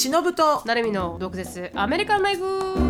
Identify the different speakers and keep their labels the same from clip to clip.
Speaker 1: 忍と。
Speaker 2: なるみの毒舌。アメリカンライフ。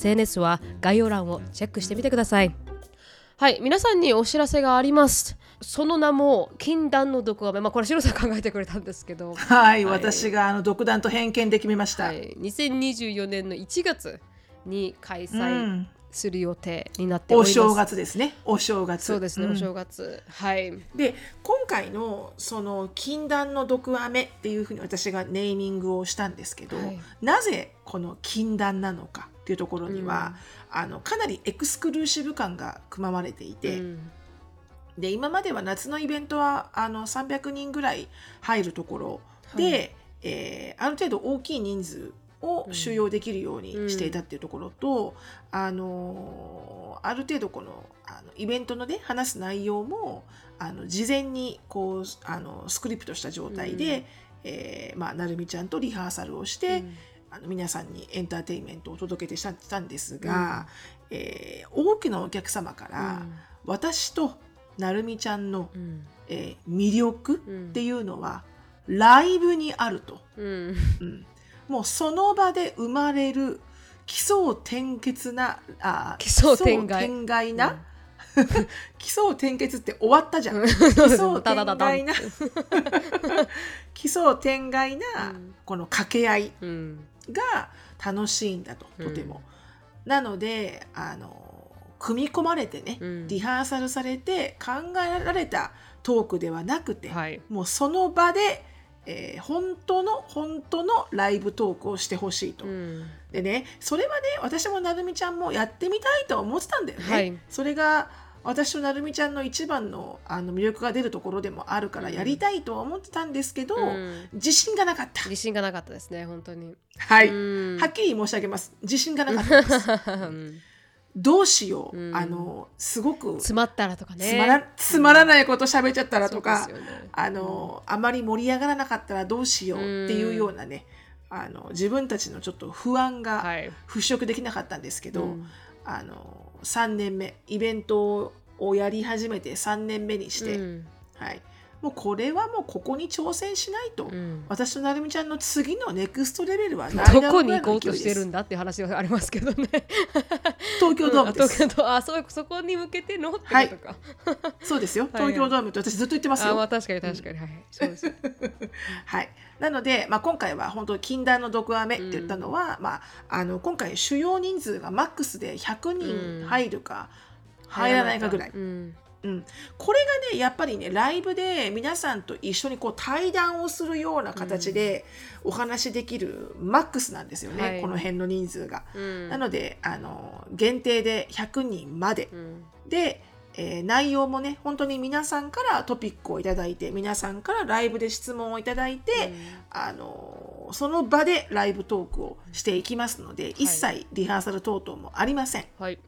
Speaker 2: SNS は概要欄をチェックしてみてください。はい皆さんにお知らせがあります。その名も禁断の毒アメまあこれシロさん考えてくれたんですけど。
Speaker 1: はい、私があの独断と偏見で決めました、
Speaker 2: はい、2024年の1月に開
Speaker 1: う
Speaker 2: 催
Speaker 1: ん、
Speaker 2: する予定になっております、
Speaker 1: お正月ですね。お正月。
Speaker 2: そうですね、
Speaker 1: ん。
Speaker 2: お正月。はい。
Speaker 1: で今回のその禁断の毒アメっていうふうに私がネーミングをしたんですけど、
Speaker 2: はい。
Speaker 1: なぜこの禁断なのかっていうところには、あのかなりエクスクルーシブ感が組まれていて、
Speaker 2: うん。
Speaker 1: で今までは夏のイベントはあの300人ぐらい入るところで、
Speaker 2: はい。
Speaker 1: えーある程度大きい人数を収容できるようにしていたっていうところと、あのーある程度このあのイベントのね話す内容もあの事前にこうあのスクリプトした状態で、
Speaker 2: うん。
Speaker 1: えーまあ、なるみちゃんとリハーサルをして、あの皆さんにエンターテインメントをお届けてしたんですが、えー多くのお客様から、私となるみちゃんの、
Speaker 2: うん。
Speaker 1: えー魅力
Speaker 2: うん。
Speaker 1: っていうのは、ライブにあると、
Speaker 2: うん。
Speaker 1: うん。もうその場で生まれる奇想天結なあ
Speaker 2: 奇想天外。
Speaker 1: 奇想天外な、奇想天結って終わったじゃん、
Speaker 2: うん。
Speaker 1: 奇想天外な 奇想天外な
Speaker 2: うん。
Speaker 1: この掛け合い。
Speaker 2: うん
Speaker 1: が楽しいんだととても。なのであの組み込まれてね、
Speaker 2: うん
Speaker 1: リハーサルされて考えられたトークではなくて、
Speaker 2: はい
Speaker 1: もうその場で、えー本当の本当のライブトークをしてほしいと。
Speaker 2: うん
Speaker 1: でねそれはね私もなるみちゃんもやってみたいとは思ってたんだよね。
Speaker 2: はい
Speaker 1: それが私となるみちゃんの一番のあの魅力が出るところでもあるからやりたいとは思ってたんですけど、
Speaker 2: うん。
Speaker 1: 自信がなかった。
Speaker 2: 自信がなかったですね本当に。
Speaker 1: はい、
Speaker 2: うん。
Speaker 1: はっきり申し上げます。自信がなかったです。
Speaker 2: うん。
Speaker 1: どうしよう、
Speaker 2: うん。
Speaker 1: あのすごく
Speaker 2: 詰まったらとかね。
Speaker 1: つまらつまらないこと喋っちゃったらとか、
Speaker 2: ね。
Speaker 1: あのあまり盛り上がらなかったらどうしようっていうようなね、あの自分たちのちょっと不安が
Speaker 2: はい。
Speaker 1: 払拭できなかったんですけど、
Speaker 2: うん。
Speaker 1: あの3年目イベントをやり始めて3年目にして、
Speaker 2: うん。
Speaker 1: はい、もうこれはもうここに挑戦しないと、
Speaker 2: うん。
Speaker 1: 私となるみちゃんの次のネクストレベルは
Speaker 2: どこに行こうとしてる
Speaker 1: ん
Speaker 2: んだっていう話がありますけどね。
Speaker 1: 東京ドームです、
Speaker 2: あ東京ドーム。あそうそこに向けてのってことか。
Speaker 1: そうですよ。
Speaker 2: はいはい。
Speaker 1: 東京ドームって私ずっと言ってますよ、
Speaker 2: あまあ確かに確かに、はい。そうです。
Speaker 1: はい、なので、まあ、今回は本当禁断の毒アメって言ったのは、まあ、あの今回主要人数がマックスで100人入るか入らないかぐらい、
Speaker 2: うん。
Speaker 1: うん、これがねやっぱりねライブで皆さんと一緒にこう対談をするような形でお話しできるマックスなんですよね、
Speaker 2: はい。
Speaker 1: この辺の人数が。
Speaker 2: うん。
Speaker 1: なのであの限定で100人まで。
Speaker 2: うん。
Speaker 1: で、えー内容もね本当に皆さんからトピックをいただいて皆さんからライブで質問をいただいて、あのその場でライブトークをしていきますので、一切リハーサル等々もありません。
Speaker 2: はい。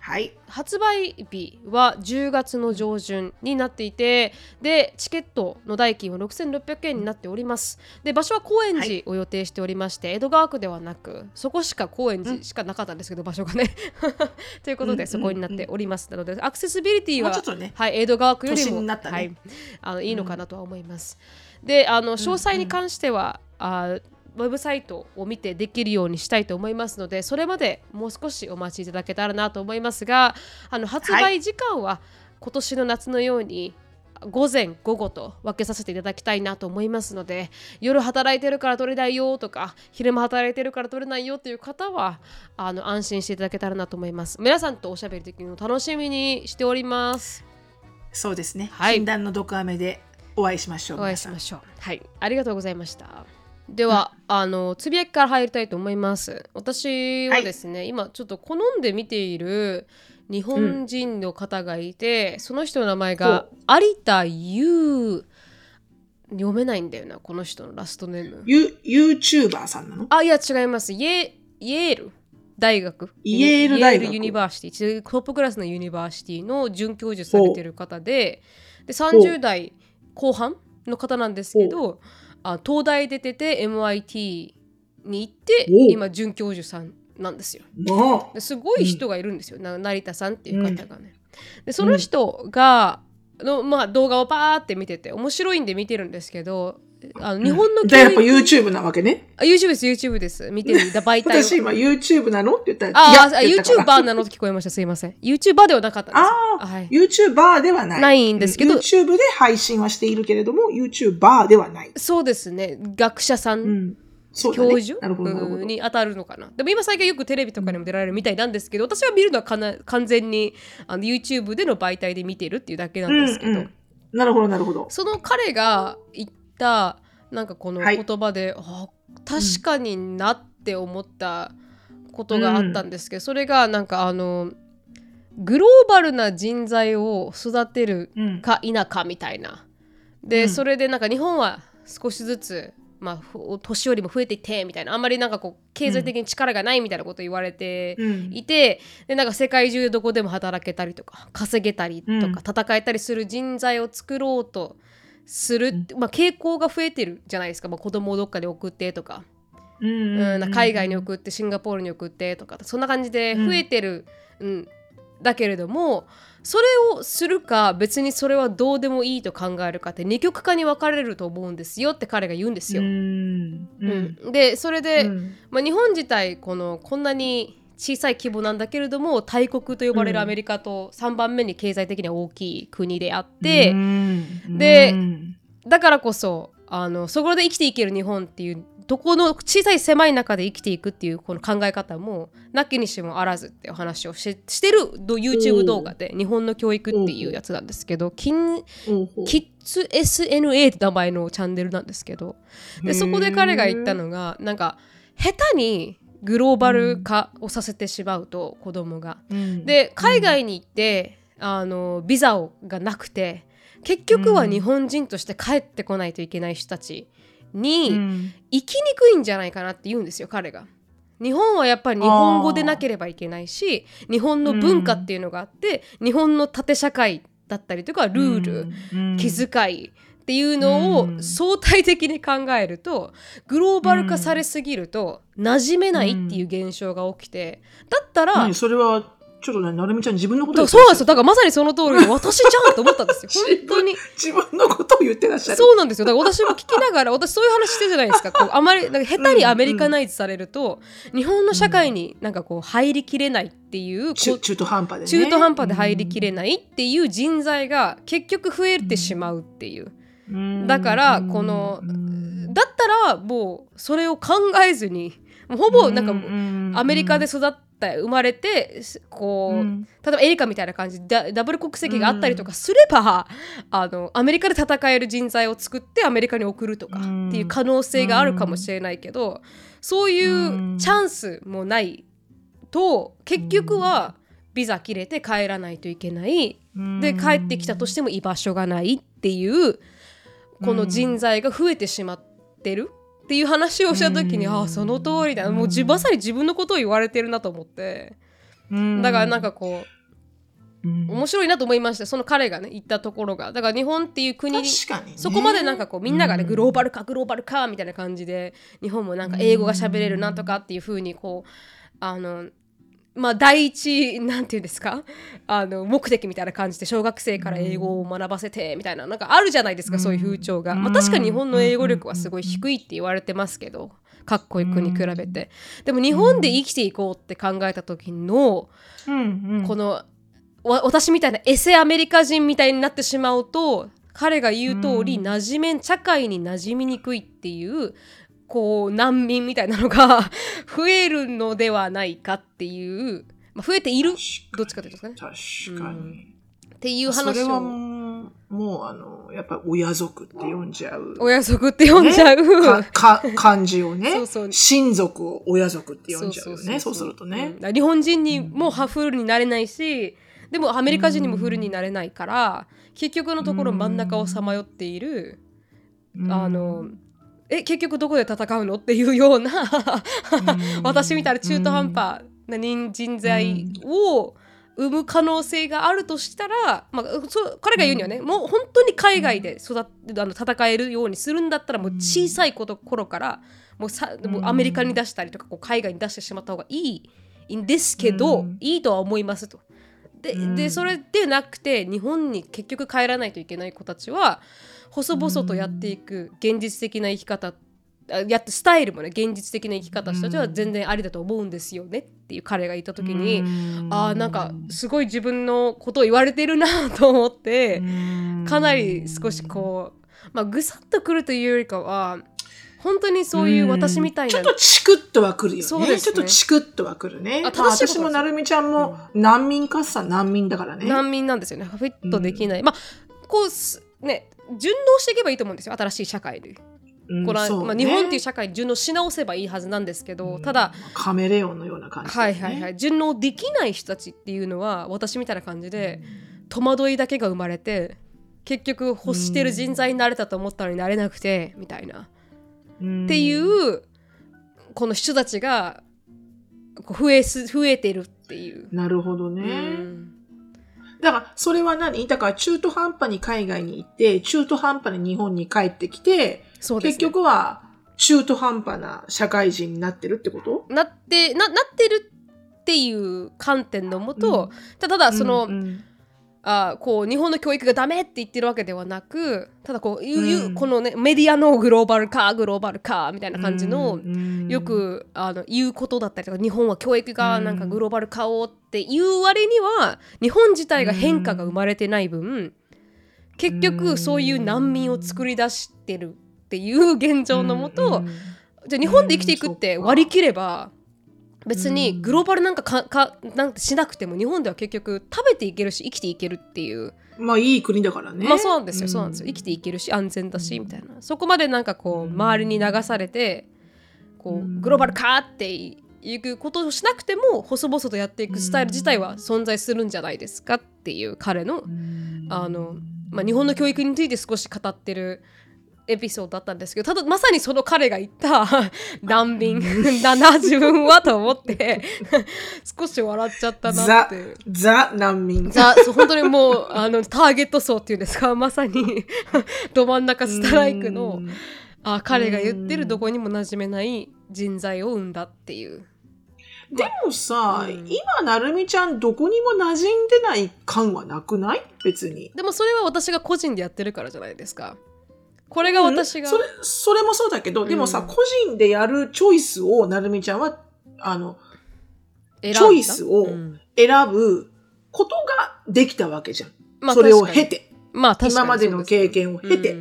Speaker 1: はい、はい、
Speaker 2: 発売日は10月の上旬になっていてでチケットの代金は6600円になっております。で場所は高円
Speaker 1: は
Speaker 2: 寺を予定しておりまして、江戸川区ではなくそこしか高円寺しかなかったんですけど、場所がね。ということで、
Speaker 1: うん
Speaker 2: そこになっております。なのでアクセシビリティは
Speaker 1: ね
Speaker 2: はい、江戸川区よりも
Speaker 1: ね。
Speaker 2: はい、あのいいのかなとは思います、であの詳細に関しては、あウェブサイトを見てできるようにしたいと思いますのでそれまでもう少しお待ちいただけたらなと思いますがあの発売時間は今年の夏のように午前午後と分けさせていただきたいなと思いますので夜働いてるから取れないよとか昼間働いてるから取れないよという方はあの安心していただけたらなと思います。皆さんとおしゃべりできるのを楽しみにしております。
Speaker 1: そうですね、
Speaker 2: はい。
Speaker 1: 禁断の毒アメでお会いしましょう。
Speaker 2: お会いしましょう。はい。ありがとうございましたでは、あのつぶやきから入りたいと思います。私はですね、今ちょっと好んで見ている日本人の方がいて、その人の名前が成田悠読めないんだよなこの人の last name。
Speaker 1: ユ YouTuber さんなの？
Speaker 2: あいや違います。イエイエール大学。
Speaker 1: イェール大学。
Speaker 2: Yale University トップクラスの university の准教授されてる方でで30代後半の方なんですけどあ東大出てて MIT に行って
Speaker 1: お
Speaker 2: 今准教授さんなんですよ。すごい人がいるんですよ、な成田さんっていう方がね。でその人が、のまあ、動画をパーって見てて面白いんで見てるんですけどあの日本の
Speaker 1: じゃあやっぱ YouTube なわけね。
Speaker 2: あ YouTube です YouTube です見てる 媒体を
Speaker 1: 私今 YouTube なのって言ったら、
Speaker 2: ああ、YouTuber なのと聞こえました。すいません。YouTuber ではなかったんです。
Speaker 1: ああ、
Speaker 2: はい。
Speaker 1: YouTuber ではない。
Speaker 2: ないんですけど
Speaker 1: うん YouTube で配信はしているけれども、YouTuber ではない。
Speaker 2: そうですね。学者さん、
Speaker 1: うん。ね
Speaker 2: 教授？に当たるのかな。でも今最近よくテレビとかにも出られるみたいなんですけど、私は見るのはかな完全にあの YouTube での媒体で見てるっていうだけなんですけど、
Speaker 1: うんうんなるほど、なるほど。
Speaker 2: その彼が言ったなんかこの
Speaker 1: はい。
Speaker 2: 言葉で、あ確かになって思ったことがあったんですけど、それがなんかあのグローバルな人材を育てる
Speaker 1: うん。
Speaker 2: か否かみたいな。で、
Speaker 1: うん。
Speaker 2: それでなんか日本は少しずつ、まあふ、年寄りも増えていってみたいな。あんまりなんかこう経済的に力がないみたいなこと言われて
Speaker 1: うん。
Speaker 2: いて、でなんか世界中どこでも働けたりとか稼げたりと
Speaker 1: うん。
Speaker 2: か戦えたりする人材を作ろうとする、まあ、傾向が増えてるじゃないですか、まあ、子供をどっかで送ってとか、
Speaker 1: うん
Speaker 2: 海外に送ってシンガポールに送ってとか。そんな感じで増えてる、うんだけれどもそれをするか別にそれはどうでもいいと考えるかって二極化に分かれると思うんですよって彼が言うんですよ。
Speaker 1: う
Speaker 2: うん
Speaker 1: ん。うん。
Speaker 2: でそれで、
Speaker 1: うん。
Speaker 2: まあ、日本自体このこんなに小さい規模なんだけれども大国と呼ばれるアメリカと3番目に経済的には大きい国であって、
Speaker 1: うん。
Speaker 2: で
Speaker 1: うん。
Speaker 2: だからこそあのそこで生きていける日本っていうどこの小さい狭い中で生きていくっていうこの考え方もなきにしもあらずっていう話をししてるど YouTube 動画で日本の教育っていうやつなんですけど、キンキッズ SNA って名前のチャンネルなんですけどでそこで彼が言ったのがなんか下手にグローバル化をさせてしまうと子供が。
Speaker 1: うん。
Speaker 2: で海外に行って、あのビザをがなくて結局は日本人として帰ってこないといけない人たちに
Speaker 1: うん。
Speaker 2: 生きにくいんじゃないかなって言うんですよ彼が。日本はやっぱり日本語でなければいけないし日本の文化っていうのがあって、日本の縦社会だったりとかルール、
Speaker 1: うん。
Speaker 2: 気遣いっていうの
Speaker 1: うん。
Speaker 2: を相対的に考えるとグローバル化されすぎると馴染めないっていう現象が起きてだったら
Speaker 1: 何それはちょっとねなるみちゃん自分のこと
Speaker 2: そうなんですよだからまさにその通りで私じゃんと思ったんですよ。本当に。
Speaker 1: 自分のことを言ってらっしゃる。
Speaker 2: そうなんですよ。だから私も聞きながら私そういう話してるじゃないですか。こうあまりなんか下手にアメリカナイズされると、日本の社会になんかこう入りきれないっていう、こ
Speaker 1: 中中途半端でね。
Speaker 2: 中途半端で入りきれないっていう人材が結局増えてしまうっていう。
Speaker 1: うん
Speaker 2: だからこの
Speaker 1: うん。
Speaker 2: だったらもうそれを考えずにほぼなんかアメリカで育った生まれてこう、
Speaker 1: うん。
Speaker 2: 例えばエリカみたいな感じでダダブル国籍があったりとかすれば、あのアメリカで戦える人材を作ってアメリカに送るとか
Speaker 1: うん。
Speaker 2: っていう可能性があるかもしれないけど、そういうチャンスもないと結局はビザ切れて帰らないといけない。で帰ってきたとしても居場所がないっていうこの人材が増えてしまってるっていう話をした時に、
Speaker 1: うん。
Speaker 2: ああその通りだ。もうじまさに自分のことを言われてるなと思って。
Speaker 1: うん。
Speaker 2: だからなんかこう
Speaker 1: うん。
Speaker 2: 面白いなと思いました。その彼がね言ったところが。だから日本っていう国に
Speaker 1: ね。
Speaker 2: そこまでなんかこうみんながね
Speaker 1: うん。
Speaker 2: グローバル化グローバル化みたいな感じで日本もなんか英語が喋れるなんとかっていう風にこうあのまあ第一なんていうんですか？あの目的みたいな感じで小学生から英語を学ばせてみたいななんかあるじゃないですかそういう風潮が、まあ、確かに日本の英語力はすごい低いって言われてますけどかっこいい国に比べて。でも日本で生きていこうって考えた時のこのわ私みたいなエセアメリカ人みたいになってしまうと彼が言う通り、
Speaker 1: うん。
Speaker 2: 馴染め社会に馴染みにくいっていうこう難民みたいなのが 増えるのではないかっていう、まあ、増えているどっちかというとね。
Speaker 1: 確かに、
Speaker 2: っていう
Speaker 1: それは
Speaker 2: 話を
Speaker 1: もうもうあのやっぱり親族って呼んじゃう。
Speaker 2: 親族って呼んじゃう、
Speaker 1: かか漢字をね。
Speaker 2: そうそう。
Speaker 1: 親族を親族って呼んじゃうよねそうすると
Speaker 2: うん
Speaker 1: ね。
Speaker 2: だから日本人にもハフルになれないしでもアメリカ人にもフルになれないから、結局のところ真ん中をさまよっているあのえ結局どこで戦うのっていうような私みたいな中途半端な人人材を生む可能性があるとしたら、まあ、そ彼が言うにはね、もう本当に海外で育あの戦えるようにするんだったらもう小さいこと頃からもうさもうアメリカに出したりとかこう海外に出してしまった方がいいんですけど、いいとは思いますと。ででそれでなくて日本に結局帰らないといけない子たちは細々とやっていく現実的な生き方やってスタイルもね現実的な生き方したちは全然ありだと思うんですよねっていう彼が言った時にああなんかすごい自分のことを言われてるなと思ってかなり少しこうまあぐさっとくるというよりかは本当にそういう私みたいな。
Speaker 1: ちょっとチクッとはくるよね。そうです、ね、ちょっとチクッとはくるね。あ、正しい、私もなるみちゃんも難民かさ、難民だからね。
Speaker 2: 難民なんですよね。フィットできない。まあ、こう、ね、順応していけばいいと思うんですよ。新しい社会で。これは、ね、まあ、日本っていう社会に順応し直せばいいはずなんですけど、うん、ただ
Speaker 1: カメレオンのような感じ、
Speaker 2: ね、はいはいはい。順応できない人たちっていうのは私みたいな感じで、うん、戸惑いだけが生まれて結局欲してる人材になれたと思ったのになれなくてみたいな、うん、っていうこの人たちが増えす増えてるっていう
Speaker 1: なるほどね、うんだから、それは何？だから中途半端に海外に行って、中途半端に日本に帰ってきて、ね、結局は中途半端な社会人になってるってこと？
Speaker 2: なってななってるっていう観点のもと、うん、ただその、うんうんあこう日本の教育がダメって言ってるわけではなくただこう、うん、このねメディアのグローバル化グローバル化みたいな感じの、うん、よくあの言うことだったりとか日本は教育がなんかグローバル化をっていう割には日本自体が変化が生まれてない分、結局そういう難民を作り出してるっていう現状のもと、じゃあ日本で生きていくって割り切れば別にグローバルなんかかかなんてしなくても日本では結局食べていけるし生きていけるっていう。
Speaker 1: まあいい国だからね。
Speaker 2: まあそうなんですよ、そうなんですよ。生きていけるし安全だし、みたいな。そこまでなんかこう周りに流されてこうグローバルかっていうことをしなくても細々とやっていくスタイル自体は存在するんじゃないですかっていう彼のあの、まあ、日本の教育について少し語ってるエピソードだったんですけどただまさにその彼が言った 難民だな自分はと思って 少し笑っちゃったなって
Speaker 1: ザ難民
Speaker 2: ザそう本当にもうあのターゲット層っていうんですかまさに ど真ん中ストライクのあ彼が言ってるどこにも馴染めない人材を生んだっていう。
Speaker 1: でもさ、うん、今、なるみちゃん、どこにも馴染んでない感はなくない？別に。
Speaker 2: でもそれは私が個人でやってるからじゃないですか。これが私が、
Speaker 1: うん、それ、それもそうだけど、でもさ、個人でやるチョイスを、なるみちゃんは、あの、チョイスを選ぶことができたわけじゃん。まあ、それを経て。まあ、今までの経験を経て。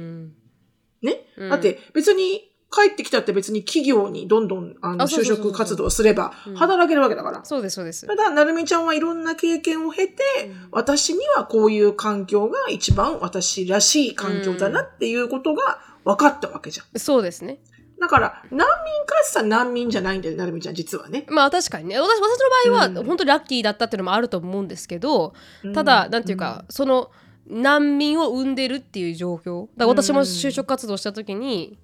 Speaker 1: ね、だって別に帰ってきたって別に企業にどんどんあの就職活動すれば働けるわけだから。
Speaker 2: そうです、そうです。
Speaker 1: ただ、なるみちゃんはいろんな経験を経て、うん、私にはこういう環境が一番私らしい環境だなっていうことが分かったわけじゃん、
Speaker 2: そうですね。
Speaker 1: だから、難民かつさ難民じゃないんだよ、なるみちゃん、実はね。
Speaker 2: まあ確かにね。私、私の場合は、本当にラッキーだったっていうのもあると思うんですけど、ただ、なんていうか、その、難民を生んでるっていう状況。だから私も就職活動した時に、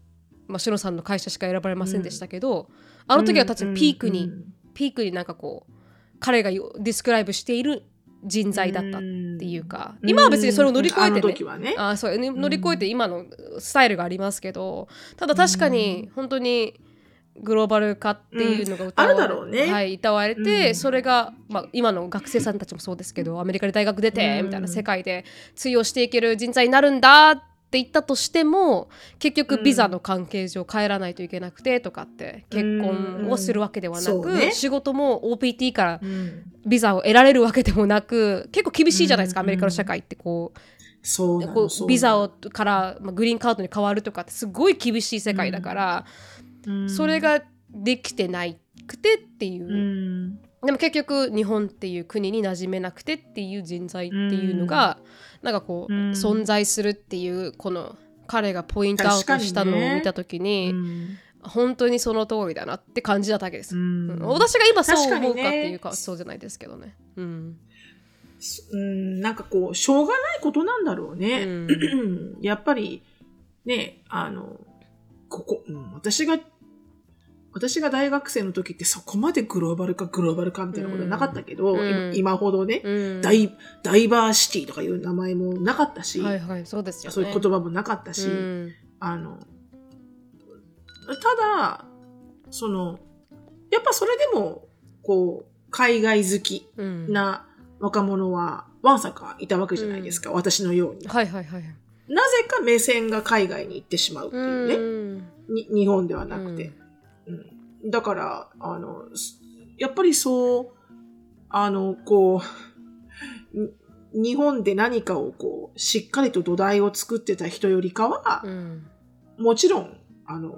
Speaker 2: まあ、シロさんの会社しか選ばれませんでしたけど、うん、あの時は確かにピークに、うん、ピークになんかこう彼がディスクライブしている人材だったっていうか、今は別にそれを乗り越えてね,、ね。あそう乗り越えて今のスタイルがありますけどただ確かに本当にグローバル化っていうのが
Speaker 1: 歌わ,、うね。
Speaker 2: はい、歌われて、それが、まあ、今の学生さんたちもそうですけどアメリカで大学出て、みたいな世界で通用していける人材になるんだってって言ったとしても結局ビザの関係上帰らないといけなくてとかって結婚をするわけではなく、ね、仕事も OPT からビザを得られるわけでもなく結構厳しいじゃないですか、アメリカの社会ってこう。
Speaker 1: そう
Speaker 2: こうビザをから、まあ、グリーンカードに変わるとかってすごい厳しい世界だから、それができてないくてっていう、でも結局日本っていう国に馴染めなくてっていう人材っていうのが、なんかこう、存在するっていうこの彼がポイントアウトしたのを見た時に、ね、本当にその通りだなって感じだったわけです、私が今そう思うかっていうか、ね、そうじゃないですけどね。うん。
Speaker 1: うん、なんかこう、しょうがないことなんだろうね。うん、やっぱり、ね、あの、ここ、うん、私が、私が大学生の時ってそこまでグローバル化、グローバル化みたいなことはなかったけど、
Speaker 2: うん。
Speaker 1: 今今ほどね、
Speaker 2: うん。
Speaker 1: ダイダイバーシティとかいう名前もなかったし、
Speaker 2: はいはいそうですよね。
Speaker 1: そういう言葉もなかったし、
Speaker 2: うん。
Speaker 1: あの、ただ、その、やっぱそれでも、こう、海外好き
Speaker 2: うん。
Speaker 1: な若者は、わんさかいたわけじゃないですか、私のように。
Speaker 2: はいはいはい
Speaker 1: なぜか目線が海外に行ってしまうっていうね。日本ではなくて。うんだから、あの、すやっぱりそう、あの、こう、に日本で何かをこう、しっかりと土台を作ってた人よりかは、
Speaker 2: うん
Speaker 1: もちろん、あの、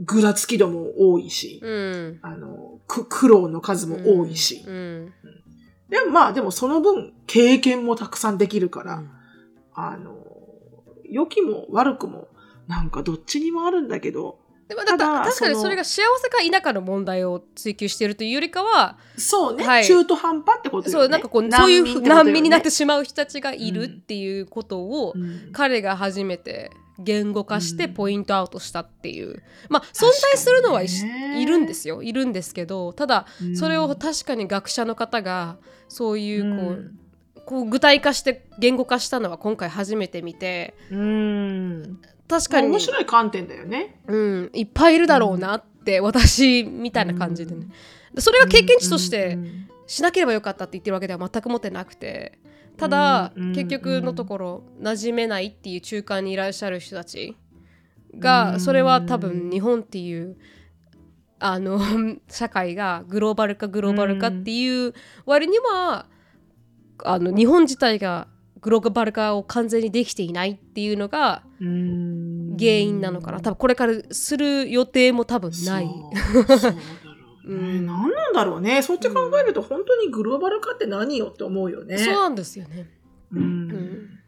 Speaker 1: ぐらつき度も多いし、
Speaker 2: うん。
Speaker 1: あの、く苦労の数も多いし。
Speaker 2: うん。
Speaker 1: でもまあ、でもその分、経験もたくさんできるから、
Speaker 2: うん。
Speaker 1: あの、良きも悪くも、なんかどっちにもあるんだけど、
Speaker 2: でもだ
Speaker 1: ただ
Speaker 2: 確かに
Speaker 1: そ
Speaker 2: れが幸せか否かの問題を追求しているというよりかは、
Speaker 1: そうね、
Speaker 2: はい。
Speaker 1: 中途半端ってことよね。
Speaker 2: そうなんかこうそういう難民になって
Speaker 1: て
Speaker 2: しまう人たちがいるっていうことを、
Speaker 1: ことよね、
Speaker 2: 彼が初めて言語化して
Speaker 1: うん。
Speaker 2: ポイントアウトしたっていう、まあ存在するのはいるんですよ。いるんですけどただ
Speaker 1: うん。
Speaker 2: それを確かに学者の方がそういうこう,、
Speaker 1: うん。
Speaker 2: こう具体化して言語化したのは今回初めて見て
Speaker 1: うん。
Speaker 2: 確かに、
Speaker 1: 面白い観点だよね。
Speaker 2: うん、いっぱいいるだろうなって、私みたいな感じでね、それが経験値として、
Speaker 1: うん
Speaker 2: しなければよかったって言ってるわけでは全く持ってなくて。ただ、
Speaker 1: うん
Speaker 2: 結局のところ馴染めないっていう中間にいらっしゃる人たちが、
Speaker 1: うん
Speaker 2: それは多分日本っていうあの 社会がグローバル化グローバル化っていう割には、あの日本自体がグローバル化を完全にできていないっていうのが
Speaker 1: うん
Speaker 2: 原因なのかな多分これからする予定も多分ない。
Speaker 1: そう何なんだろうね。そうやって考えると、本当にグローバル化って何よって思うよね。
Speaker 2: そうなんですよね。
Speaker 1: うん。
Speaker 2: うん
Speaker 1: うん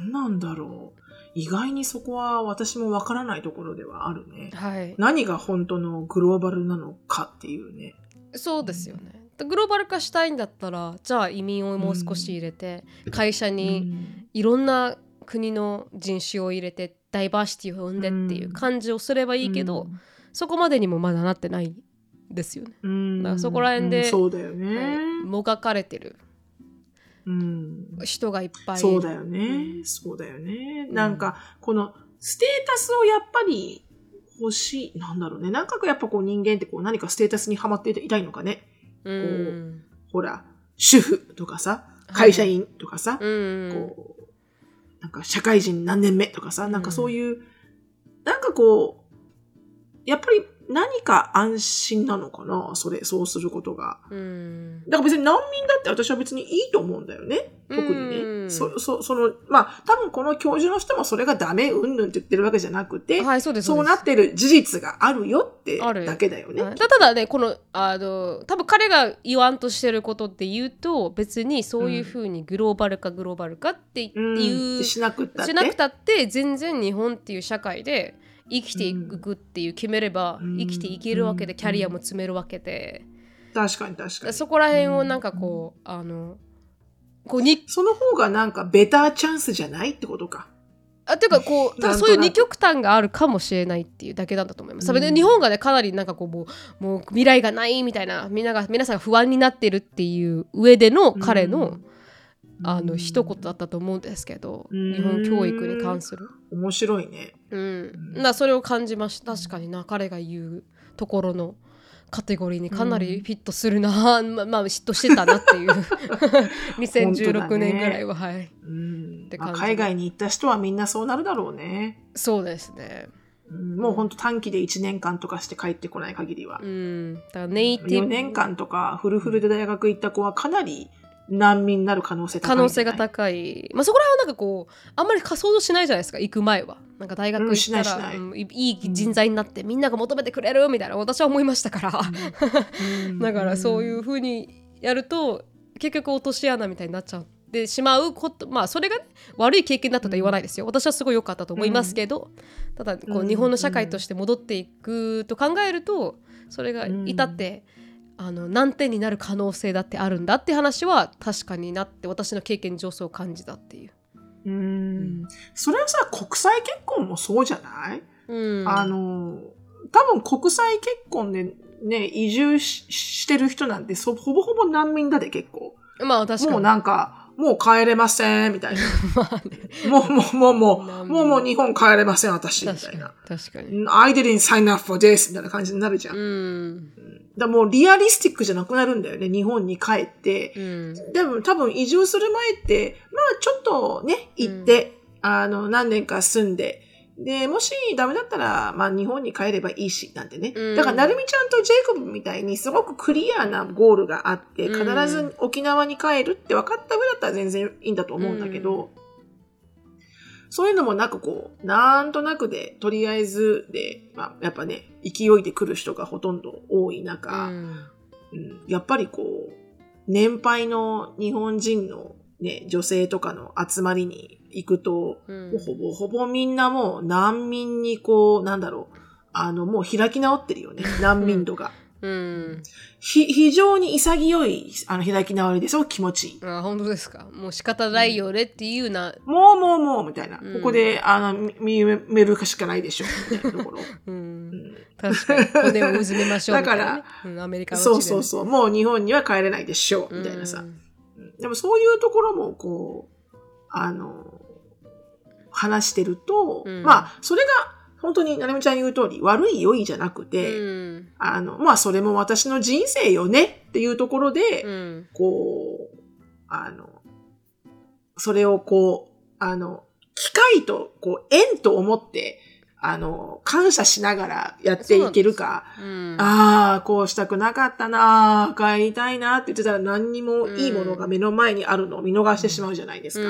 Speaker 1: 何なんだろう。意外にそこは私もわからないところではあるね。
Speaker 2: はい、
Speaker 1: 何が本当のグローバルなのかっていうね。
Speaker 2: そうですよね。グローバル化したいんだったらじゃあ移民をもう少し入れて、会社
Speaker 1: う
Speaker 2: に
Speaker 1: ん
Speaker 2: いろんな国の人種を入れてダイバーシティを生んでっていう感じをすればいいけど、そこまでにもまだなってないですよね。
Speaker 1: うん、
Speaker 2: だからそこら辺で
Speaker 1: うんそうだよね。
Speaker 2: はいもがかれてる
Speaker 1: うん
Speaker 2: 人がいっぱい
Speaker 1: そうだよね、
Speaker 2: うん
Speaker 1: そうだよね。
Speaker 2: うん
Speaker 1: なんか、このステータスをやっぱり欲しい、なんだろうね。なんかやっぱこう人間ってこう何かステータスにはまっていたいのかね。
Speaker 2: うん。
Speaker 1: ほら、主婦とかさ、会社員とかさ、
Speaker 2: うん
Speaker 1: こう、なんか社会人何年目とかさ、なんかそういう、なんかこう、やっぱり何か安心なのかな？それ、そうすることが。
Speaker 2: うん
Speaker 1: だから別に難民だって私は別にいいと思うんだよね。特にね。
Speaker 2: うん
Speaker 1: そ、そ、その、まあ、多分この教授の人もそれがダメ、うんぬんって言ってるわけじゃなくて、
Speaker 2: はいそうです
Speaker 1: そうなってる事実があるよってだけだよね。
Speaker 2: はいたただねこのあの多分彼が言わんとしてることって言うと別にそういうふうにグローバル化グローバル化って
Speaker 1: うん
Speaker 2: いう、
Speaker 1: しなくったって。
Speaker 2: しなくたって全然日本っていう社会で生きていくっていう決めれば
Speaker 1: うん
Speaker 2: 生きていけるわけで
Speaker 1: うん
Speaker 2: キャリアも積めるわけで
Speaker 1: 確かに確かに。
Speaker 2: そこら辺をなんかこうあのこうに
Speaker 1: その方がなんかベターチャンスじゃないってことか。
Speaker 2: あていうかこう多分そういう二極端があるかもしれないっていうだけなんだと思います。
Speaker 1: うん
Speaker 2: 日本がねかなりなんかこうもうもう未来がないみたいなみんなが皆さんが不安になってるっていう上での彼の、
Speaker 1: うん
Speaker 2: あの一言だったと思うんですけど、
Speaker 1: うん
Speaker 2: 日本教育に関する。
Speaker 1: 面白いね。
Speaker 2: うん、だそれを感じました確かにな彼が言うところのカテゴリーにかなりフィットするな、ま まあ嫉妬してたなっていう。2016年ぐらいは、はい。
Speaker 1: うん。海外に行った人はみんなそうなるだろうね。
Speaker 2: そうですね。
Speaker 1: うん。もう本当短期で1年間とかして帰ってこない限りは。
Speaker 2: う。ん。だからネイティ
Speaker 1: 4
Speaker 2: ブ
Speaker 1: 年間とかフルフルで大学行った子はかなり難民になる可能性高い
Speaker 2: 可能性が高い、まあ、そこら辺はなんかこうあんまり想像しないじゃないですか行く前は。なんか大学行ったら、
Speaker 1: うんい。い
Speaker 2: うんいいい人材になってみんなが求めてくれるみたいな私は思いましたから、
Speaker 1: うん。
Speaker 2: だからそういうふうにやると結局落とし穴みたいになっちゃってしまうことまあそれがね、悪い経験だったとは言わないですよ。私はすごい良かったと思いますけど、ただこ
Speaker 1: う
Speaker 2: うん日本の社会として戻っていくと考えるとそれが
Speaker 1: うん。
Speaker 2: 至って、あの難点になる可能性だってあるんだって話は確かになって私の経験上そう感じたっていう。
Speaker 1: ううん。それはさ、国際結婚もそうじゃない、
Speaker 2: うん
Speaker 1: あの、多分国際結婚でね、移住ししてる人なんてそほぼほぼ難民だで結構。
Speaker 2: まあ確かに
Speaker 1: もうなんか、もう帰れません、みたいな。
Speaker 2: まあね
Speaker 1: もう、もう、もう、もう、もう、もう日本帰れません、私、み
Speaker 2: 確かに
Speaker 1: たいな。
Speaker 2: 確かに
Speaker 1: I didn't sign up for this, みたいな感じになるじゃん。
Speaker 2: うん
Speaker 1: らもうリアリスティックじゃなくなるんだよね、日本に帰って。
Speaker 2: うん。
Speaker 1: でも多分移住する前って、まあちょっとね、行って、あの、何年か住んで、で、もしダメだったら、まあ日本に帰ればいいし、なんてね。
Speaker 2: うん。
Speaker 1: だから、なるみちゃんとジェイコブみたいにすごくクリアなゴールがあって、
Speaker 2: うん。
Speaker 1: 必ず沖縄に帰るって分かった上だったら全然いいんだと思うんだけど、そういうのもなくこう、なんとなくで、とりあえずで、まあやっぱね、勢いで来る人がほとんど多い中、
Speaker 2: うん
Speaker 1: うんやっぱりこう、年配の日本人のね、女性とかの集まりに行くと、
Speaker 2: うん
Speaker 1: ほぼほぼみんなもう難民にこう、なんだろう、あの、もう開き直ってるよね、難民度が。
Speaker 2: うん。
Speaker 1: ひ、非常に潔い、あの、開き直りですごく気持ちいい。
Speaker 2: あ本当ですか？もう仕方ないよねっていうな、
Speaker 1: もうもうもう、みたいな。
Speaker 2: うん。
Speaker 1: ここで、あの、み見埋めるしかないでしょ、みたいなところ。
Speaker 2: うん。
Speaker 1: うん。
Speaker 2: 確かに。骨をうずめましょう
Speaker 1: だ
Speaker 2: うん、アメリカの地で
Speaker 1: そう
Speaker 2: ね
Speaker 1: そうそう。もう日本には帰れないでしょう、みたいなさ。うん。でもそういうところも、こう、あの、話してると、
Speaker 2: うん。
Speaker 1: まあ、それが、本当に、なるみちゃん言う通り、悪い良いじゃなく
Speaker 2: う
Speaker 1: て、
Speaker 2: ん。
Speaker 1: あの、まあ、それも私の人生よねっていうところで、
Speaker 2: うん。
Speaker 1: こう、あの、それをこう、あの、機会と、こう、縁と思って、あの、感謝しながらやっていけるか、
Speaker 2: うん
Speaker 1: ああ、こうしたくなかったな、帰りたいなって言ってたら何にもいいものが目の前にあるのを見逃してしまうじゃないですか。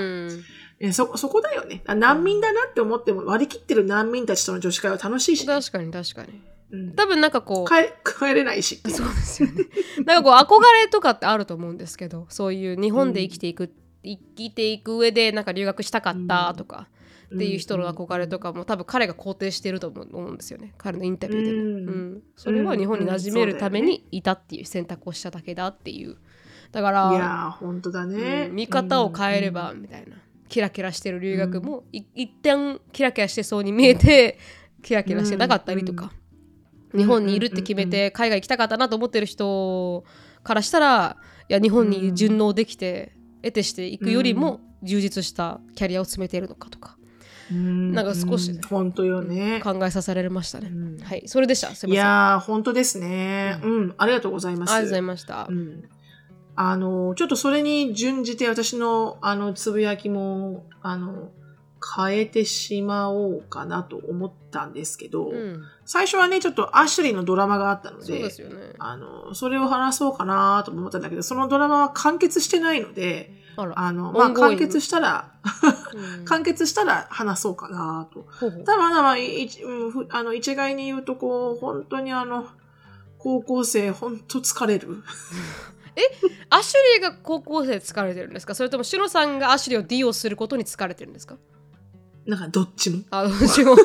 Speaker 2: うん
Speaker 1: えそ、そこだよね。あ難民だなって思っても割り切ってる難民たちとの女子会は楽しいし、ね
Speaker 2: 確かに確かに。
Speaker 1: うん。
Speaker 2: 多分なんかこう
Speaker 1: 帰、帰れないし。
Speaker 2: そうですよね。なんかこう憧れとかってあると思うんですけどそういう日本で生きていく、生きていく上でなんか留学したかったとかっていう人の憧れとかも多分彼が肯定してると思うんですよね。彼のインタビューでね、
Speaker 1: うん。
Speaker 2: うん。それは日本に馴染めるためにいたっていう選択をしただけだっていう。だから
Speaker 1: いやー、本当だね。
Speaker 2: うん。見方を変えればみたいな、キラキラしてる留学も、い一旦キラキラしてそうに見えて、キラキラしてなかったりとか、日本にいるって決めて海外行きたかったなと思ってる人からしたらいや日本に順応できて得てしていくよりも充実したキャリアを詰めているのかとか。
Speaker 1: うん、
Speaker 2: なんか少しね
Speaker 1: うん。本当よね。
Speaker 2: 考えさせられましたね、
Speaker 1: うん。
Speaker 2: はい。それでした。すいません。あ
Speaker 1: いやー、本当ですね。うん、ありがとうございます。
Speaker 2: りがとうございました、
Speaker 1: うんあの、ちょっとそれに準じて私のあのつぶやきも、あの、変えてしまおうかなと思ったんですけど、
Speaker 2: うん、
Speaker 1: 最初はね、ちょっとアッシュリーのドラマがあったので、
Speaker 2: そね。
Speaker 1: あの、それを話そうかなと思ったんだけど、そのドラマは完結してないので、
Speaker 2: あ
Speaker 1: の、まあ、完結したら、
Speaker 2: うん。
Speaker 1: 完結したら話そうかなと。
Speaker 2: ほうほう。
Speaker 1: ただまだまあ、いいうんふあの、一概に言うと、こう、本当にあの、高校生、本当疲れる。
Speaker 2: アシュリーが高校生で疲れてるんですか？それともシロさんがアシュリーをディオすることに疲れてるんですか？
Speaker 1: なんか、どっちも。
Speaker 2: あ どっちも。
Speaker 1: ど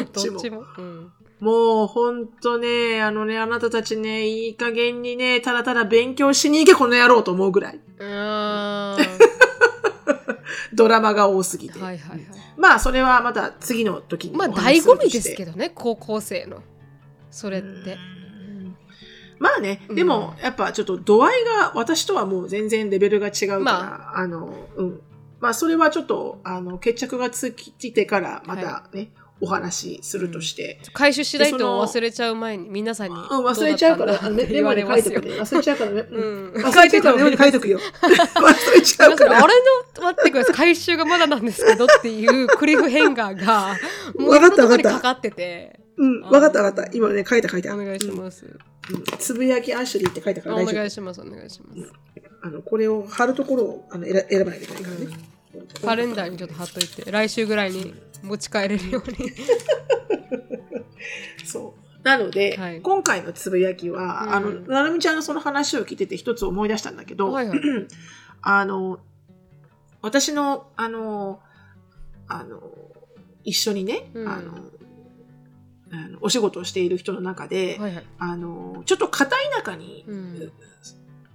Speaker 1: っちも。
Speaker 2: も、うん、
Speaker 1: もう、ほんとね、あのね、あなたたちね、いい加減にね、ただただ勉強しに行け、この野郎と思うぐらい。
Speaker 2: うーん。
Speaker 1: ドラマが多すぎて。
Speaker 2: はいはいはい。
Speaker 1: まあ、それはまた次の時に
Speaker 2: まあ醍醐味ですけどね高校生の。それって。
Speaker 1: うんまあね、
Speaker 2: うん
Speaker 1: でも、やっぱちょっと度合いが、私とはもう全然レベルが違うから、
Speaker 2: ま
Speaker 1: あ、の、うん。まあ、それはちょっと、あの、決着がついてから、またね、お話しするとして。
Speaker 2: 回収しないと忘れちゃう前に皆さんに
Speaker 1: うん、忘れちゃうから、あの
Speaker 2: どだったんだって
Speaker 1: メモに書いとくね。忘れちゃうからね。
Speaker 2: う
Speaker 1: うん
Speaker 2: ん
Speaker 1: 忘れちゃうからメモに書いとくよ。忘れちゃうから。
Speaker 2: あれの待ってください回収がまだなんですけどっていうクリフヘンガーがもう
Speaker 1: かかっ
Speaker 2: てて
Speaker 1: うん、わかったわかった。今ね、書いた書いた。
Speaker 2: お願いします、
Speaker 1: うん。つぶやきアシュリーって書いたから大丈夫。
Speaker 2: 願いしますお願いします、
Speaker 1: あの、これを貼るところをあの選選ばないといけないからね。
Speaker 2: カレンダーにちょっと貼っといて来週ぐらいに持ち帰れるように。
Speaker 1: そう。なので、
Speaker 2: はい。
Speaker 1: 今回のつぶやきは、
Speaker 2: うん。
Speaker 1: あの、なるみちゃんのその話を聞いてて一つ思い出したんだけど、
Speaker 2: はいはい。
Speaker 1: あの、私の、あの、あの、一緒にね、
Speaker 2: うん。
Speaker 1: あのお仕事をしている人の中で、
Speaker 2: はいはい。
Speaker 1: あの、ちょっと片田舎に、
Speaker 2: うん。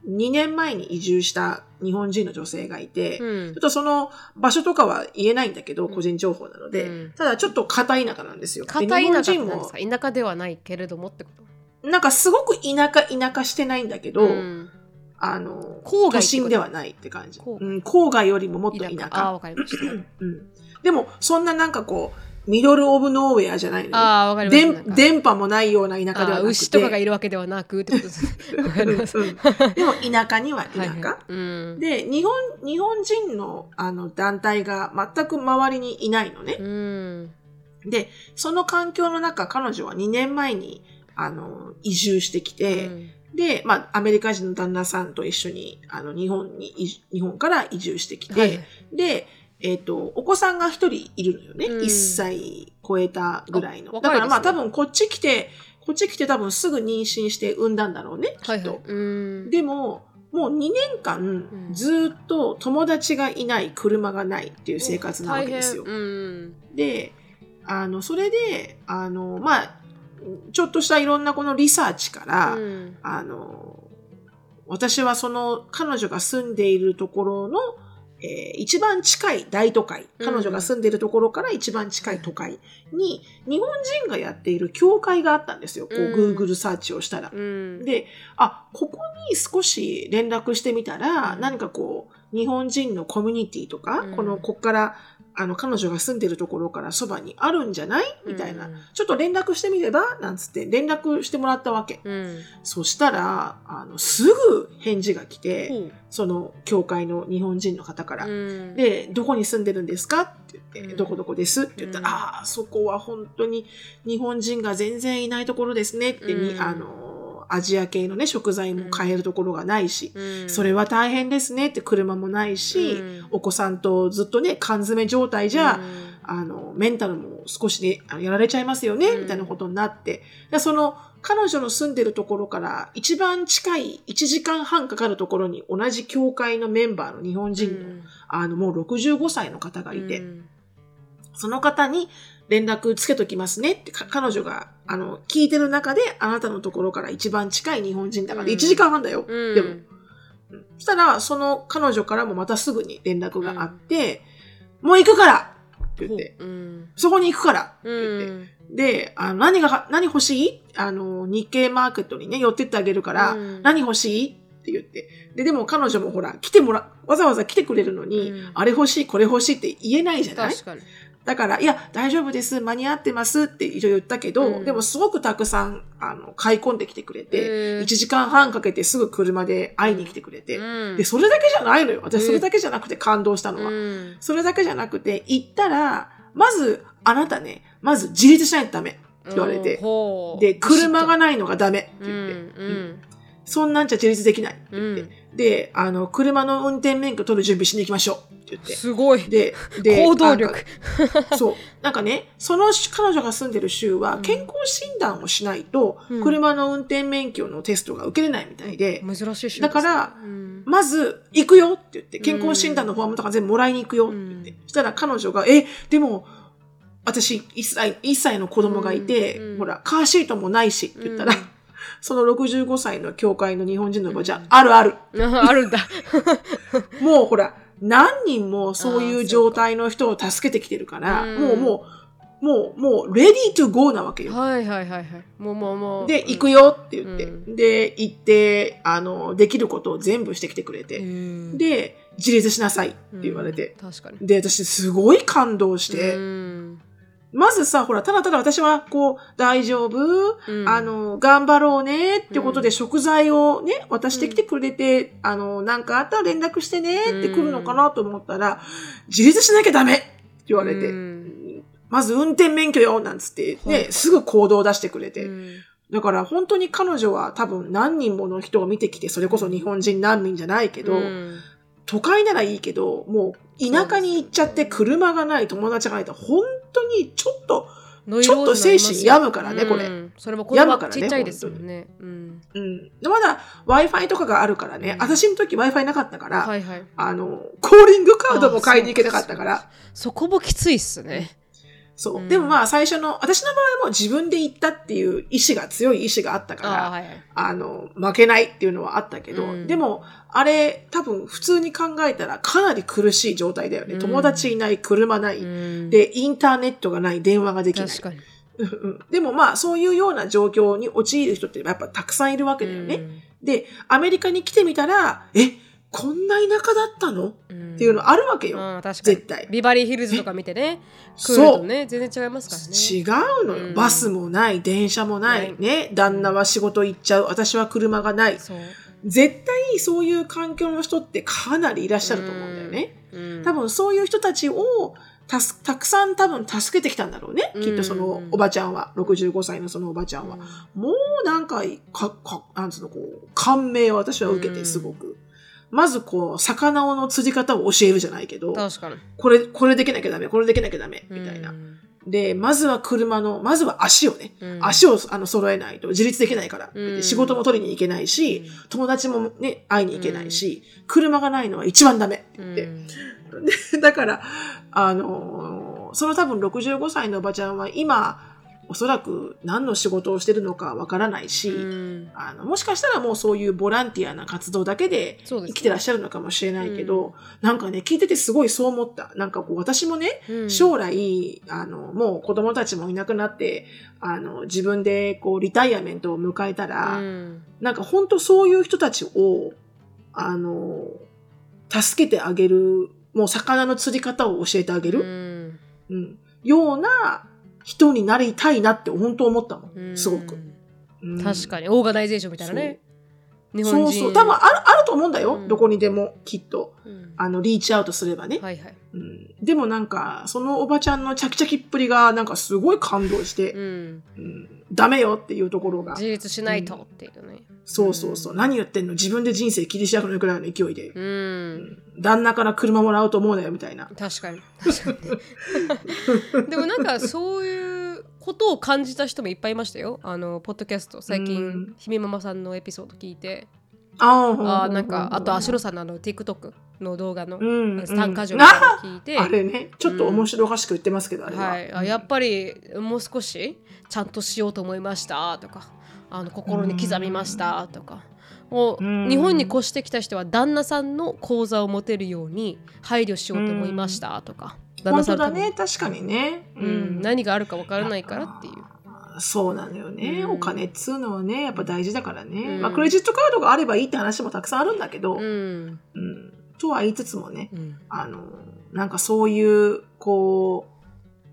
Speaker 1: 2年前に移住した日本人の女性がいて、
Speaker 2: うん。
Speaker 1: ちょっとその場所とかは言えないんだけど、
Speaker 2: うん。
Speaker 1: 個人情報なので、
Speaker 2: うん。
Speaker 1: ただちょっと片田舎なんですよ。で
Speaker 2: 片田舎って
Speaker 1: 日本人も
Speaker 2: 何ですか？田舎ではないけれどもってこと？
Speaker 1: なんかすごく田舎田舎してないんだけど、
Speaker 2: ん。
Speaker 1: あの
Speaker 2: 郊外
Speaker 1: 都心ではないって感じ。
Speaker 2: 郊外。
Speaker 1: うん、郊外よりももっと田舎。
Speaker 2: 田舎。ああわかりました。
Speaker 1: うん、でもそんななんかこうミドル・オブ・ノーウェアじゃないの？よ。
Speaker 2: ああわかりました
Speaker 1: 電電波もないような田舎ではなくて。
Speaker 2: 牛とかがいるわけではなくってことです。
Speaker 1: でも田舎には田舎。
Speaker 2: はいはい。うん。
Speaker 1: で日本日本人のあの団体が全く周りにいないのね。
Speaker 2: うん。
Speaker 1: でその環境の中彼女は2年前にあの移住してきて、で、まあ、アメリカ人の旦那さんと一緒にあの日本に移日本から移住してきて、
Speaker 2: はいはい。
Speaker 1: で、えっとお子さんが一人いるのよね、
Speaker 2: うん。
Speaker 1: 1歳超えたぐらいの。
Speaker 2: あ
Speaker 1: だからまあ
Speaker 2: ね
Speaker 1: 多分こっち来てこっち来て多分すぐ妊娠して産んだんだろうねきっと。
Speaker 2: はい。はいうん。
Speaker 1: でももう2年間
Speaker 2: うん。
Speaker 1: ずっと友達がいない車がないっていう生活なわけですよ。
Speaker 2: うん。
Speaker 1: であのそれであのまあちょっとしたいろんなこのリサーチから、
Speaker 2: うん。
Speaker 1: あの私はその彼女が住んでいるところの、えー一番近い大都会
Speaker 2: うん。
Speaker 1: 彼女が住んでいるところから一番近い都会に日本人がやっている教会があったんですよ。こう、
Speaker 2: うん。
Speaker 1: Google サーチをしたら。
Speaker 2: うん。
Speaker 1: であここに少し連絡してみたら、
Speaker 2: うん。
Speaker 1: 何かこう日本人のコミュニティとか、
Speaker 2: うん。
Speaker 1: このこっからあの彼女が住んでるところからそばにあるんじゃない？みたいな、
Speaker 2: うん
Speaker 1: ちょっと連絡してみれば？なんつって連絡してもらったわけ、
Speaker 2: うん。
Speaker 1: そしたらあのすぐ返事が来て、
Speaker 2: ほう。
Speaker 1: その教会の日本人の方から。
Speaker 2: うん。
Speaker 1: で、どこに住んでるんですか？って言って、
Speaker 2: うん
Speaker 1: どこどこです？って言ったら、
Speaker 2: うん
Speaker 1: ああ、そこは本当に日本人が全然いないところですねって、に
Speaker 2: うん。
Speaker 1: あの、アジア系のね、食材も買えるところがないし、
Speaker 2: うん。
Speaker 1: それは大変ですねって車もないし、
Speaker 2: うん。
Speaker 1: お子さんとずっとね、缶詰状態じゃ、
Speaker 2: うん。
Speaker 1: あの、メンタルも少しね、やられちゃいますよね、
Speaker 2: うん。
Speaker 1: みたいなことになって、でその、彼女の住んでるところから一番近い1時間半かかるところに同じ教会のメンバーの日本人の、あの、もう65歳の方がいて、
Speaker 2: うん。
Speaker 1: その方に連絡つけときますねって、か彼女が、あの、聞いてる中で、あなたのところから一番近い日本人だから、
Speaker 2: うん。
Speaker 1: 1時間半だよ。
Speaker 2: うん。
Speaker 1: でも、うんそしたら、その彼女からもまたすぐに連絡があって、もう行くから！って言って、
Speaker 2: ほう。うん。
Speaker 1: そこに行くから！って
Speaker 2: う
Speaker 1: 言って、
Speaker 2: ん。
Speaker 1: で、あの何が、何欲しい？あの、日経マーケットにね、寄ってってあげるから、
Speaker 2: うん。
Speaker 1: 何欲しい？って言って。で、でも彼女もほら、来てもら、わざわざ来てくれるのに、
Speaker 2: うん。
Speaker 1: あれ欲しい、これ欲しいって言えないじゃない？
Speaker 2: 確かに
Speaker 1: だから、いや、大丈夫です、間に合ってますって一応言ったけど、
Speaker 2: うん。
Speaker 1: でもすごくたくさん、あの、買い込んできてくれて、
Speaker 2: へー。
Speaker 1: 1時間半かけてすぐ車で会いに来てくれて、
Speaker 2: うん。
Speaker 1: で、それだけじゃないのよ。
Speaker 2: へ
Speaker 1: 私、
Speaker 2: ー
Speaker 1: それだけじゃなくて感動したのは。
Speaker 2: うん。
Speaker 1: それだけじゃなくて、行ったら、まず、あなたね、まず自立しないとダメって言われて、で、車がないのがダメって
Speaker 2: う
Speaker 1: 言って、そんなんじゃ自立できないって
Speaker 2: うん
Speaker 1: 言って、で、あの、車の運転免許取る準備しに行きましょうって言って。
Speaker 2: すごい。
Speaker 1: で、で、
Speaker 2: 行動力。
Speaker 1: そう。なんかね、その彼女が住んでる州は
Speaker 2: うん。
Speaker 1: 健康診断をしないと、
Speaker 2: うん。
Speaker 1: 車の運転免許のテストが受けれないみたいで、
Speaker 2: 珍しい種
Speaker 1: だから
Speaker 2: うん。
Speaker 1: まず行くよって言って、健康診断のフォームとか全部もらいに行くよって言って、
Speaker 2: うん。
Speaker 1: そしたら彼女が、え、でも、私1歳、1歳の子供がいて、
Speaker 2: うん。
Speaker 1: ほら、カーシートもないしって言ったら、
Speaker 2: うん。
Speaker 1: その65歳の教会の日本人のおばちゃん、あるある。
Speaker 2: あ あるんだ。
Speaker 1: もうほら、何人もそういう状態の人を助けてきてるから、
Speaker 2: うん
Speaker 1: もうもう、もう、もう、レディートゥゴーなわけよ。
Speaker 2: はいはいはいはい。もうもうもう。
Speaker 1: で、行くよって言って、
Speaker 2: う
Speaker 1: で、行って、あの、できることを全部してきてくれて、
Speaker 2: うん
Speaker 1: で、自立しなさいって言われて、
Speaker 2: うん確かに。
Speaker 1: で、私すごい感動して、
Speaker 2: うん
Speaker 1: まずさ、ほら、ただただ私は、こう、大丈夫、
Speaker 2: うん。
Speaker 1: あの、頑張ろうねってことで
Speaker 2: うん。
Speaker 1: 食材をね、渡してきてくれて、あの、なんかあったら連絡してねって来るのかなと思ったら、自立しなきゃダメって言われて、
Speaker 2: うん。
Speaker 1: まず運転免許よなんつって、ね、
Speaker 2: はい。
Speaker 1: すぐ行動を出してくれて、
Speaker 2: うん。
Speaker 1: だから本当に彼女は多分何人もの人を見てきて、それこそ日本人難民じゃないけど、
Speaker 2: うん。
Speaker 1: 都会ならいいけど、もう田舎に行っちゃって車がない友達がないと、本当にちょっと、ちょっと精神病むからねこれ。
Speaker 2: うん。それも子供
Speaker 1: 病むからね
Speaker 2: ちっちゃいですもんね。うん。
Speaker 1: うん。でまだ Wi-Fi とかがあるからね、
Speaker 2: うん。
Speaker 1: 私の時 Wi-Fi なかったから、
Speaker 2: はいはい。
Speaker 1: あの、コーリングカードも買いに行けなかったから、
Speaker 2: そこもきついっすね
Speaker 1: そう。
Speaker 2: うん。
Speaker 1: でもまあ最初の、私の場合も自分で行ったっていう意志が強い意志があったから、
Speaker 2: あーはいはい。
Speaker 1: あの、負けないっていうのはあったけど、
Speaker 2: うん。
Speaker 1: でも、あれ、多分普通に考えたらかなり苦しい状態だよね。
Speaker 2: うん。
Speaker 1: 友達いない、車ない、
Speaker 2: うん。
Speaker 1: で、インターネットがない、電話ができない。
Speaker 2: 確かに。
Speaker 1: うんうん。でもまあ、そういうような状況に陥る人ってやっぱたくさんいるわけだよね。で、アメリカに来てみたら、え、こんな田舎だったの？
Speaker 2: うん。
Speaker 1: っていうのあるわけよ。
Speaker 2: うん確かに。
Speaker 1: 絶対。
Speaker 2: ビバリーヒルズとか見てね。
Speaker 1: そう。
Speaker 2: とね全然違いますからね。
Speaker 1: 違うのよ、
Speaker 2: うん。
Speaker 1: バスもない電車もない、ね旦那は仕事行っちゃう。私は車がない。絶対そういう環境の人ってかなりいらっしゃると思うんだよね、
Speaker 2: うん。
Speaker 1: 多分そういう人たちをたすたくさん多分助けてきたんだろうね、
Speaker 2: うん。
Speaker 1: きっとそのおばちゃんは。65歳のそのおばちゃんは、もうなんかかかなんつうのこう感銘を私は受けてすごく、まずこう魚の釣り方を教えるじゃないけどこれこれできなきゃダメこれできなきゃダメみたいな、
Speaker 2: うん
Speaker 1: でまずは車のまずは足をね、
Speaker 2: うん。
Speaker 1: 足をあの揃えないと自立できないから、
Speaker 2: うん。
Speaker 1: 仕事も取りに行けないし、
Speaker 2: うん。
Speaker 1: 友達もね会いに行けないし、車がないのは一番ダメって。言って、でだからあのーその多分65歳のおばちゃんは今おそらく何の仕事をしてるのかわからないし、
Speaker 2: うん。
Speaker 1: あのもしかしたらもうそういうボランティアな活動だけで生きてらっしゃるのかもしれないけど、なんかね聞いててすごいそう思った。なんかこう私もね
Speaker 2: うん。
Speaker 1: 将来あのもう子供たちもいなくなってあの自分でこうリタイアメントを迎えたら、
Speaker 2: うん。
Speaker 1: なんか本当そういう人たちをあの助けてあげるもう魚の釣り方を教えてあげ
Speaker 2: う
Speaker 1: る、
Speaker 2: ん。
Speaker 1: うん。ような人になりたいなって本当思ったも
Speaker 2: うん。
Speaker 1: んすごく。うん。
Speaker 2: 確かに。オーガナイゼーションみたいなね。日本人。
Speaker 1: そうそう。多分あるあると思うんだよ、
Speaker 2: うん。
Speaker 1: どこにでもきっと。
Speaker 2: うん。
Speaker 1: あのリーチアウトすればね、
Speaker 2: はいはい。
Speaker 1: うん、でもなんかそのおばちゃんのチャキチャキっぷりがなんかすごい感動して、
Speaker 2: うん。
Speaker 1: うん。ダメよっていうところが。
Speaker 2: 自立しないとっていうね
Speaker 1: そうそうそう。何言ってんの？自分で人生切り開くのくらいの勢いで、
Speaker 2: うん。
Speaker 1: 旦那から車もらうと思うなよみたいな。
Speaker 2: 確かに。確かに。でもなんかそういうことを感じた人もいっぱいいましたよ。あのポッドキャスト。最
Speaker 1: う
Speaker 2: 近
Speaker 1: ん。
Speaker 2: ひめママさんのエピソード聞いて。
Speaker 1: あ
Speaker 2: あーなんかあとアシュロさんのあの TikTok の動画の参加条みたいなの聞いて、
Speaker 1: あれね。ちょっと面白おかしく言ってますけど、あれは、
Speaker 2: はい、あやっぱりもう少しちゃんとしようと思いました。とかあの心に刻みましたとか。もう
Speaker 1: うん。
Speaker 2: 日本に越してきた人は旦那さんの口座を持てるように配慮しようと思いましたとか。旦那さんのために
Speaker 1: ね。確かにね、
Speaker 2: うん、何があるかわからないからっていう。
Speaker 1: そうなのよね、
Speaker 2: うん。
Speaker 1: お金っつうのはねやっぱ大事だからね、
Speaker 2: うん。
Speaker 1: まあ、クレジットカードがあればいいって話もたくさんあるんだけど、
Speaker 2: うん。
Speaker 1: うん。とは言いつつもね
Speaker 2: うん。
Speaker 1: あのなんかそういうこ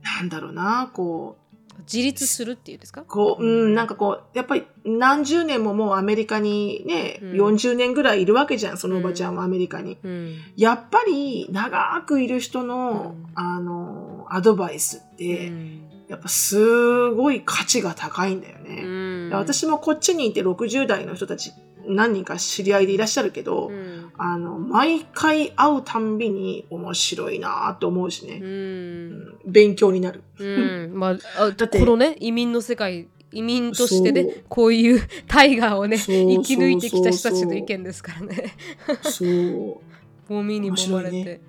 Speaker 1: うなんだろうなこう
Speaker 2: 自立するっていうんですか？
Speaker 1: こう、うん、なんかこう、やっぱり何十年ももうアメリカにね、
Speaker 2: うん。
Speaker 1: 40年ぐらいいるわけじゃん、そのおばちゃんはアメリカに。
Speaker 2: うん。
Speaker 1: やっぱり長くいる人の、
Speaker 2: うん。
Speaker 1: あの、アドバイスっ
Speaker 2: う
Speaker 1: て、
Speaker 2: ん
Speaker 1: やっぱすごい価値が高いんだよね。
Speaker 2: うん。
Speaker 1: 私もこっちにいて60代の人たち何人か知り合いでいらっしゃるけど、
Speaker 2: うん。
Speaker 1: あの、毎回会うたんびに面白いなと思うしね。
Speaker 2: う、
Speaker 1: うん。ん勉強になる。
Speaker 2: うん。まあ あ
Speaker 1: だって
Speaker 2: このね移民の世界移民としてねこういうタイガーをね生き抜いてきた人たちの意見ですからね。
Speaker 1: そう。
Speaker 2: ゴミに揉まれて、
Speaker 1: ね。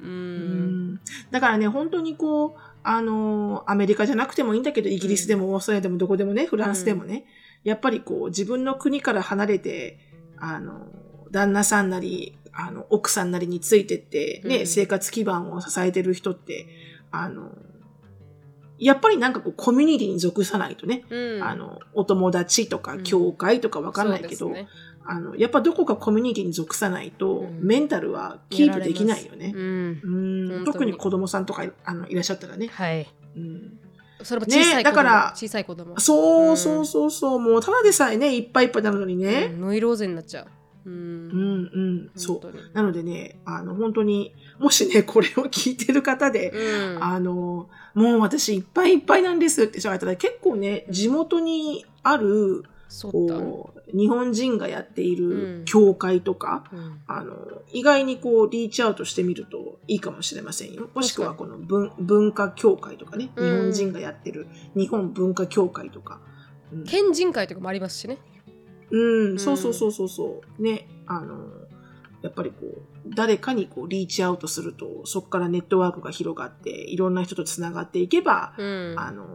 Speaker 1: だからね本当にこうあのアメリカじゃなくてもいいんだけどイギリスでもオーストラリアでもどこでもねフランスでもね、やっぱりこう自分の国から離れてあの旦那さんなりあの奥さんなりについてって、ね
Speaker 2: うん。
Speaker 1: 生活基盤を支えてる人ってあのやっぱりなんかこうコミュニティに属さないとね、
Speaker 2: うん。
Speaker 1: あのお友達とか
Speaker 2: うん。
Speaker 1: 教会とかわかんないけど、
Speaker 2: そうですね
Speaker 1: あのやっぱどこかコミュニティに属さないと、
Speaker 2: うん。
Speaker 1: メンタルはキープできないよね。
Speaker 2: うん。
Speaker 1: うん。特に子供さんとかあのいらっしゃったらね。
Speaker 2: はい。
Speaker 1: うん、
Speaker 2: それも小さい子供、
Speaker 1: ねだから
Speaker 2: 小さい子供。
Speaker 1: そううんそうそう。そう、もうただでさえねいっぱいいっぱいなのに
Speaker 2: う
Speaker 1: ね。
Speaker 2: ん。ノイローゼになっちゃう。うん。
Speaker 1: うんうん、そう。なのでねあの本当にもしねこれを聞いてる方で、
Speaker 2: うん。
Speaker 1: あのもう私いっぱいいっぱいなんですって人がいたら結構ね地元にあるこう日本人がやってい
Speaker 2: うん。
Speaker 1: る教会とか、
Speaker 2: うん。
Speaker 1: あの意外にこうリーチアウトしてみるといいかもしれませんよ。もしくはこの文文化協会とかね、
Speaker 2: うん。
Speaker 1: 日本人がやってる日本文化協会とか。うん。
Speaker 2: 県人会とかもありますしね。
Speaker 1: うん、
Speaker 2: ん。
Speaker 1: そうそうそうそうそう。ね、あの、やっぱりこう、誰かにこう、リーチアウトすると、そこからネットワークが広がって、いろんな人とつながっていけば、
Speaker 2: うん。
Speaker 1: あの、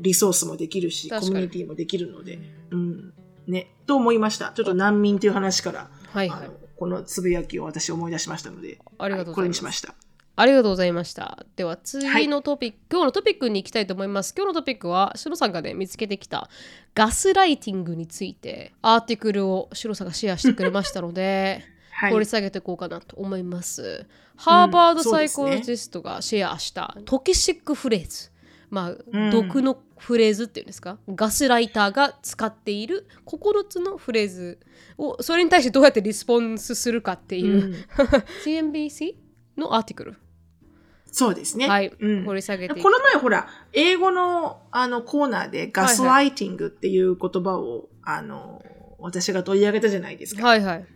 Speaker 1: リソースもできるし、コミュニティもできるので、うん。ね、と思いました。ちょっと難民という話から、
Speaker 2: はいはい
Speaker 1: このつぶやきを私思い出しましたので、
Speaker 2: ありがとうございます
Speaker 1: はこれにしました。
Speaker 2: ありがとうございました。では次のトピック、今日のトピックに行きたいと思います。今日のトピックは、シロさんがね、見つけてきたガスライティングについて、アーティクルをシロさんがシェアしてくれましたので、
Speaker 1: はい
Speaker 2: 掘り下げていこうかなと思います。ハーバードサイコロジストがシェアしたトキシックフレーズ。まあ、
Speaker 1: うん。
Speaker 2: 毒のフレーズっていうんですか？ガスライターが使っている9つのフレーズをそれに対してどうやってリスポンスするかっていう、
Speaker 1: うん。
Speaker 2: CNBC のアーティクル。
Speaker 1: そうですね。
Speaker 2: はい、
Speaker 1: うん。
Speaker 2: 掘り下げて
Speaker 1: この前ほら、英語のあのコーナーでガスライティングっていう言葉を、あの、私が取り上げたじゃないですか。
Speaker 2: はいはい。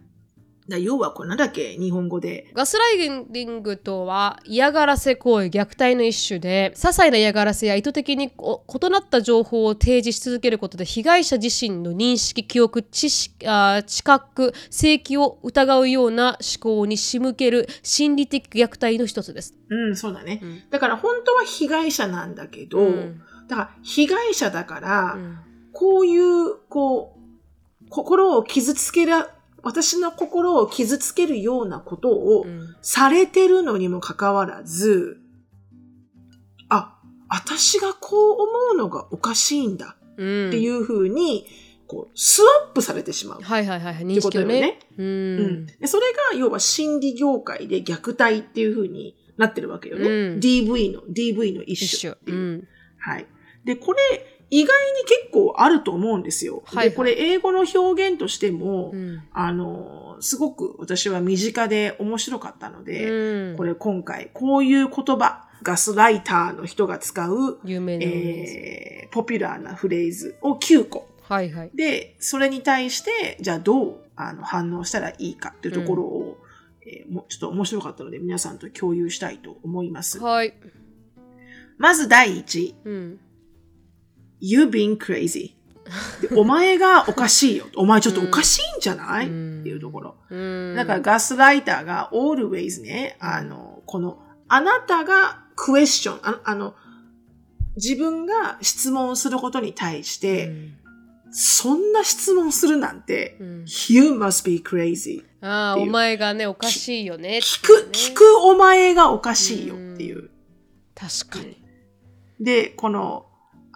Speaker 1: だ要はこれなんだっけ？日本語で。
Speaker 2: ガスライティングとは嫌がらせ行為、虐待の一種で、些細な嫌がらせや意図的にこ異なった情報を提示し続けることで、被害者自身の認識、記憶、知識あー知覚、正規を疑うような思考に仕向ける心理的虐待の一つです。
Speaker 1: うん、そうだね。
Speaker 2: うん
Speaker 1: だから本当は被害者なんだけど、
Speaker 2: うん
Speaker 1: だから被害者だから、
Speaker 2: うん
Speaker 1: こういう、こう、心を傷つけら、私の心を傷つけるようなことを
Speaker 2: うん
Speaker 1: されてるのにもかかわらず、あ、私がこう思うのがおかしいんだ
Speaker 2: うん
Speaker 1: っていうふうに、こう、スワップされてしまう。
Speaker 2: はいはいはいはい、認識。
Speaker 1: よね。
Speaker 2: う
Speaker 1: うん
Speaker 2: ん。
Speaker 1: でそれが、要は心理業界で虐待っていうふうになってるわけよね。
Speaker 2: うん
Speaker 1: DV の、DV の一。種っていう。
Speaker 2: うん。
Speaker 1: はい。で、これ、意外に結構あると思うんですよ。
Speaker 2: はいはい
Speaker 1: で、これ、英語の表現としても、
Speaker 2: うん
Speaker 1: あの、すごく私は身近で面白かったので、
Speaker 2: うん
Speaker 1: これ今回、こういう言葉、ガスライターの人が使う、
Speaker 2: 有名な、
Speaker 1: えー、ポピュラーなフレーズを9個。
Speaker 2: はいはい。
Speaker 1: で、それに対して、じゃあどうあの反応したらいいかっていうところを、えーもうちょっと面白かったので皆さんと共有したいと思います。
Speaker 2: はい。
Speaker 1: まず第一、
Speaker 2: うん。
Speaker 1: You being crazy. でお前がおかしいよ。お前ちょっとおかしいんじゃない、
Speaker 2: うん
Speaker 1: っていうところ。
Speaker 2: うん。
Speaker 1: だからガスライターが always ね、あの、この、あなたがクエスチョン、ああの、自分が質問することに対して、
Speaker 2: うん
Speaker 1: そんな質問するなんて、
Speaker 2: うん
Speaker 1: You must be crazy.
Speaker 2: ああ、お前がね、おかしいよね。
Speaker 1: 聞く、聞くお前がおかしいよっていう。
Speaker 2: 確かに。
Speaker 1: で、この、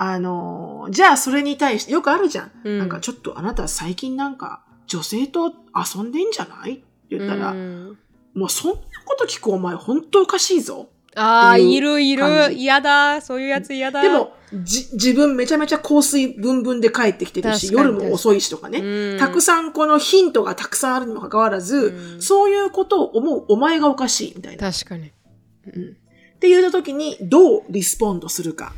Speaker 1: あのーじゃあそれに対して、よくあるじゃん。
Speaker 2: うん
Speaker 1: なんかちょっとあなた最近なんか女性と遊んでんじゃない？って言ったら、
Speaker 2: うん
Speaker 1: もうそんなこと聞くお前本当おかしいぞ。
Speaker 2: ああ、
Speaker 1: い
Speaker 2: るいる。嫌だ。そういうやつ嫌だ。
Speaker 1: でも、じ、自分めちゃめちゃ香水ブンブンで帰ってきてるし、夜も遅いしとかね。
Speaker 2: うん、
Speaker 1: たくさんこのヒントがたくさんあるにもかかわらず、
Speaker 2: うん
Speaker 1: そういうことを思うお前がおかしいみたいな。
Speaker 2: 確かに。
Speaker 1: っていう時にどうリスポンドするか。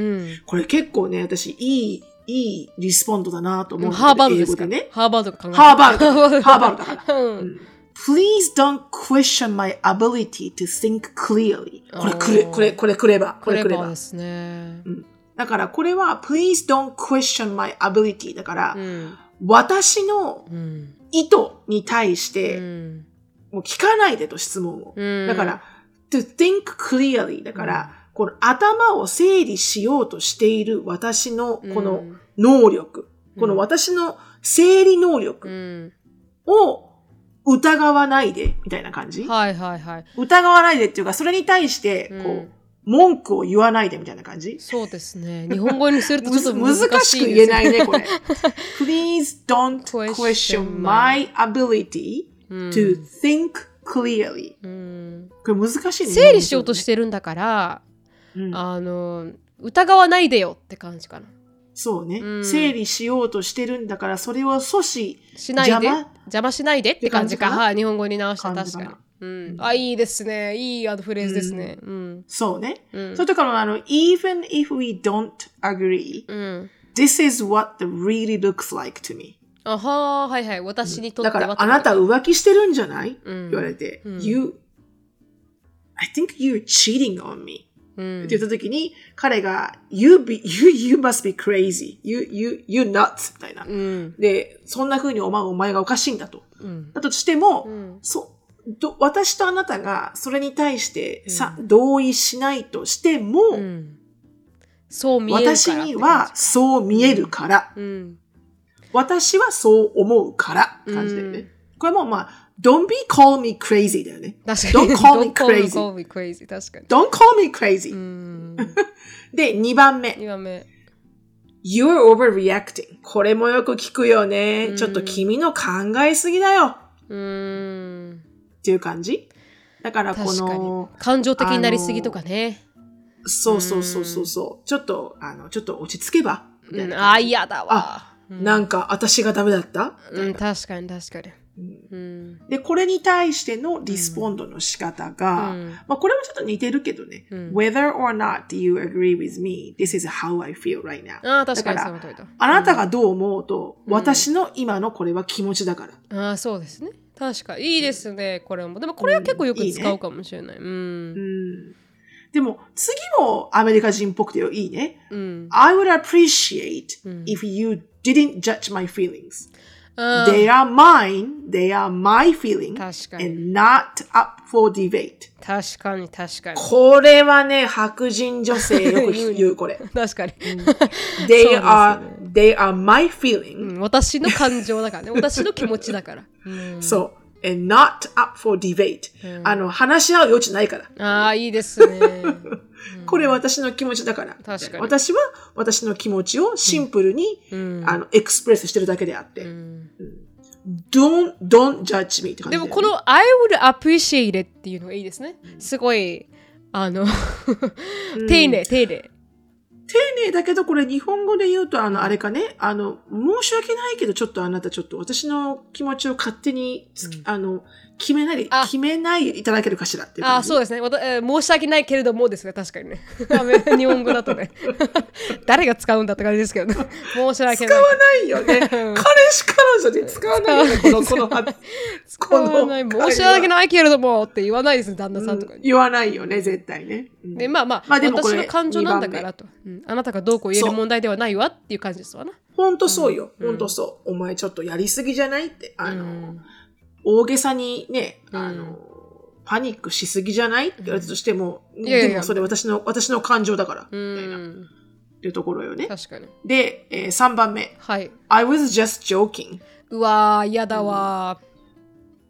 Speaker 2: うん。
Speaker 1: これ結構ね、私、いい、いいリスポンドだなと思う
Speaker 2: ハーバードですか？
Speaker 1: ね。
Speaker 2: ハーバードが考えて
Speaker 1: ハーバードだ。ハーバードだから。
Speaker 2: うん。
Speaker 1: Please don't question my ability to think clearly. これくれ、これ、これくれば。こ
Speaker 2: ク
Speaker 1: れくれば
Speaker 2: で。すね。
Speaker 1: だからこれは Please don't question my ability だから、
Speaker 2: うん。
Speaker 1: 私の
Speaker 2: うん。
Speaker 1: 意図に対し
Speaker 2: う
Speaker 1: て、
Speaker 2: ん。
Speaker 1: もう聞かないでと質問を。
Speaker 2: うん
Speaker 1: だから、to think clearly だから、この頭を整理しようとしている私のこの
Speaker 2: うん
Speaker 1: 能力、
Speaker 2: うん
Speaker 1: この私の整理能
Speaker 2: う
Speaker 1: 力
Speaker 2: ん。
Speaker 1: を疑わないで、みたいな感じ、
Speaker 2: はいはいはい。
Speaker 1: 疑わないでっていうか、それに対して、こう、
Speaker 2: うん
Speaker 1: 文句を言わないでみたいな感じ？
Speaker 2: そうですね。日本語にするとちょっと 難
Speaker 1: 難しく
Speaker 2: しいです
Speaker 1: 言えないね、これ。Please don't
Speaker 2: Question
Speaker 1: my ability
Speaker 2: うん
Speaker 1: to think clearly.
Speaker 2: うん
Speaker 1: これ難しいね。
Speaker 2: 整理しようとしてるんだから、
Speaker 1: うん
Speaker 2: あの、疑わないでよって感じかな。
Speaker 1: そうね、
Speaker 2: うん
Speaker 1: 整理しようとしてるんだから、それを阻止
Speaker 2: しないで
Speaker 1: 邪魔？
Speaker 2: 邪魔しないでって感じか。はい、日本語に直した確かに。うん、あ、いいですね。いいアドフレーズですね。うん。
Speaker 1: そうね。
Speaker 2: うん
Speaker 1: それとかの、あの、even if we don't agree,
Speaker 2: うん。
Speaker 1: this is what the really looks like to me.
Speaker 2: あはーはいはい。私にとっては。
Speaker 1: だから、あなた浮気してるんじゃない、
Speaker 2: うん
Speaker 1: 言われて、
Speaker 2: うん
Speaker 1: you, I think you're cheating on me. っ
Speaker 2: うん
Speaker 1: って言った時に、彼が、you, be, you, you must be crazy. You, you, you nuts. みたいな。
Speaker 2: うん
Speaker 1: で、そんな風に思うお前がおかしいんだと。
Speaker 2: うん
Speaker 1: だとしても、
Speaker 2: うん
Speaker 1: そうど私とあなたがそれに対してさ、同意しないとしても、
Speaker 2: うんそう見えるから
Speaker 1: 私にはそう見えるから、
Speaker 2: うん
Speaker 1: 私はそう思うから感じだよね。
Speaker 2: うん
Speaker 1: これもまあ、don't be call me crazy だよね。
Speaker 2: 確かに。
Speaker 1: Don't call me
Speaker 2: Don't call me-
Speaker 1: crazy.
Speaker 2: call me crazy 確かに。
Speaker 1: Don't call me crazy、
Speaker 2: うん。
Speaker 1: で、2番目。
Speaker 2: 2番目。
Speaker 1: You're overreacting. これもよく聞くよね。ちょっと君の考えすぎだよ。
Speaker 2: うん。
Speaker 1: っていう感じ？だからこの、
Speaker 2: 感情的になりすぎとかね。
Speaker 1: そうそうそうそうそう。ちょっと、あの、ちょっと落ち着けば？
Speaker 2: あ嫌だわ。
Speaker 1: なんか私がダメだった、
Speaker 2: うん確かに確かにうん。
Speaker 1: で、これに対してのリスポンドの仕方が、
Speaker 2: うん。
Speaker 1: まあこれもちょっと似てるけどね。
Speaker 2: うん。
Speaker 1: Whether or not do you agree with me, this is how I feel right now.
Speaker 2: ああ確かにその通りだ
Speaker 1: あなたがどう思うと、私の今のこれは気持ちだから。
Speaker 2: ああそうですね。確かいいですね。これも。でもこれは結構よく使うかもしれない。うん。
Speaker 1: うん。でも、次もアメリカ人っぽくていいね。
Speaker 2: うん。
Speaker 1: I would appreciate
Speaker 2: うん。
Speaker 1: if you didn't judge my feelings.
Speaker 2: あ
Speaker 1: They are mine, they are my feeling,
Speaker 2: 確かに
Speaker 1: and not up for debate.
Speaker 2: 確かに確かに
Speaker 1: これはね、白人女性よく言う、これ。
Speaker 2: 確かに
Speaker 1: They are, they are my feeling,
Speaker 2: うん私の感情だからね私の気持ちだからうん
Speaker 1: そう。And not up for debate. あの、話し合う余地ないから。
Speaker 2: ああいいですね
Speaker 1: これ私の気持ちだから。
Speaker 2: 確かに
Speaker 1: 私は私の気持ちをシンプルに、
Speaker 2: うん
Speaker 1: あの、エクスプレスしてるだけであって。
Speaker 2: うん
Speaker 1: don't, don't judge me って感じね、
Speaker 2: でもこの I would appreciate it っていうのがいいですね。すごい、あの、丁寧、丁寧。
Speaker 1: 丁寧だけど、これ日本語で言うと、あの、あれかね、あの、申し訳ないけど、ちょっとあなたちょっと私の気持ちを勝手につ、あの、決めない決めないでいただけるかしらっていう。
Speaker 2: あそうですね、申し訳ないけれどもですね、確かにね。日本語だとね。誰が使うんだって感じですけどね。申し訳ない。
Speaker 1: 使わないよね。彼氏彼女で使わないよね、この、この発、
Speaker 2: 使わない。申し訳ないけれどもって言わないですね、旦那さんとかに。
Speaker 1: 言わないよね、絶対ね。うん
Speaker 2: でまあまあ、
Speaker 1: まあ
Speaker 2: 私の感情なんだからと、うんあなたがどうこう言える問題ではないわっていう感じですわな。
Speaker 1: ほんとそうよ。ほんとそう。お前ちょっとやりすぎじゃないって。あの、大げさにね、あの、パニックしすぎじゃないって言われたとしても、でもそれ私の、私の感情だから、
Speaker 2: う
Speaker 1: みたいな、っ
Speaker 2: ん、
Speaker 1: ていうところよね。
Speaker 2: 確かに。
Speaker 1: で、えー、3番目。
Speaker 2: はい。
Speaker 1: I was just joking.
Speaker 2: うわー、嫌だわ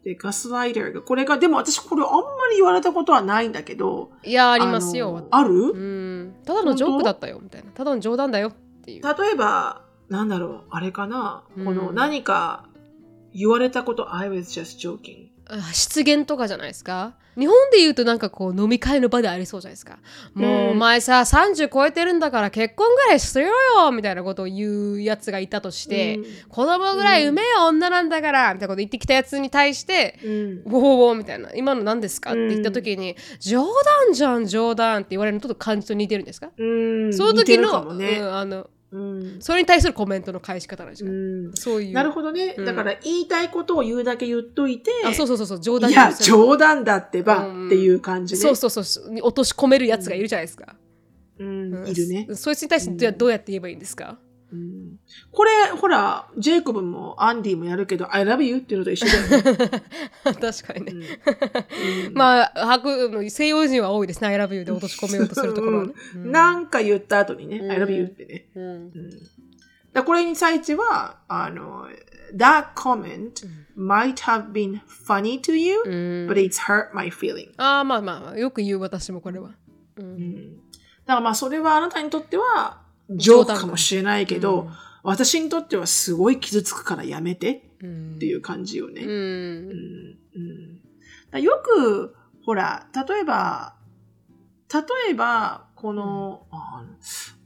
Speaker 1: で、ガスライターが、これが、でも私これあんまり言われたことはないんだけど、
Speaker 2: ー。いやありますよ。
Speaker 1: ある？
Speaker 2: うん。ただのジョークだったよ、みたいな。ただの冗談だよっていう。
Speaker 1: 例えば、なんだろう、あれかな、
Speaker 2: うん
Speaker 1: この何か言われたこと、I was just joking.
Speaker 2: あ失言とかじゃないですか？日本で言うとなんかこう飲み会の場でありそうじゃないですか。もうお前さ30超えてるんだから結婚ぐらいしろよみたいなことを言うやつがいたとして、
Speaker 1: うん。
Speaker 2: 子供ぐらい産めよ女なんだからみたいなこと言ってきたやつに対して
Speaker 1: うん。
Speaker 2: ウォーウォーみたいな今の何ですか？って言った時に、冗談じゃん冗談って言われるのと感じと似てるんですか、
Speaker 1: うん、
Speaker 2: その時の、
Speaker 1: ね。
Speaker 2: うんあの
Speaker 1: うん。
Speaker 2: それに対するコメントの返し方なんですか、
Speaker 1: うん。
Speaker 2: そういう。
Speaker 1: なるほどね、
Speaker 2: うん。
Speaker 1: だから言いたいことを言うだけ言っといて、
Speaker 2: あそうそうそうそう冗談
Speaker 1: いや、冗談だってば、
Speaker 2: うん
Speaker 1: っていう感じね。
Speaker 2: そうそうそうに落とし込めるやつがいるじゃないですか、
Speaker 1: うん。
Speaker 2: うん。
Speaker 1: いるね。
Speaker 2: そいつに対してどうやって言えばいいんですか、
Speaker 1: うん。これ、ほら、ジェイコブもアンディもやるけど、I love you っていうのと一緒だよね。
Speaker 2: 確かにね、
Speaker 1: うん。
Speaker 2: まあ白西洋人は多いですね。I love you で落とし込めようとするところはね、うん。
Speaker 1: なんか言った後にね、
Speaker 2: うん。
Speaker 1: I love you ってね。だこれに対しては、あの、That comment might have been funny to you,
Speaker 2: うん。
Speaker 1: but it's hurt my feeling.
Speaker 2: ああまあまあよく言う私もこれは、
Speaker 1: だからまあそれはあなたにとってはジョークかもしれないけど、
Speaker 2: うん
Speaker 1: 私にとってはすごい傷つくからやめて
Speaker 2: うん。
Speaker 1: っていう感じよね。
Speaker 2: うん。
Speaker 1: うん。よく、ほら、例えば、例えば、この、あ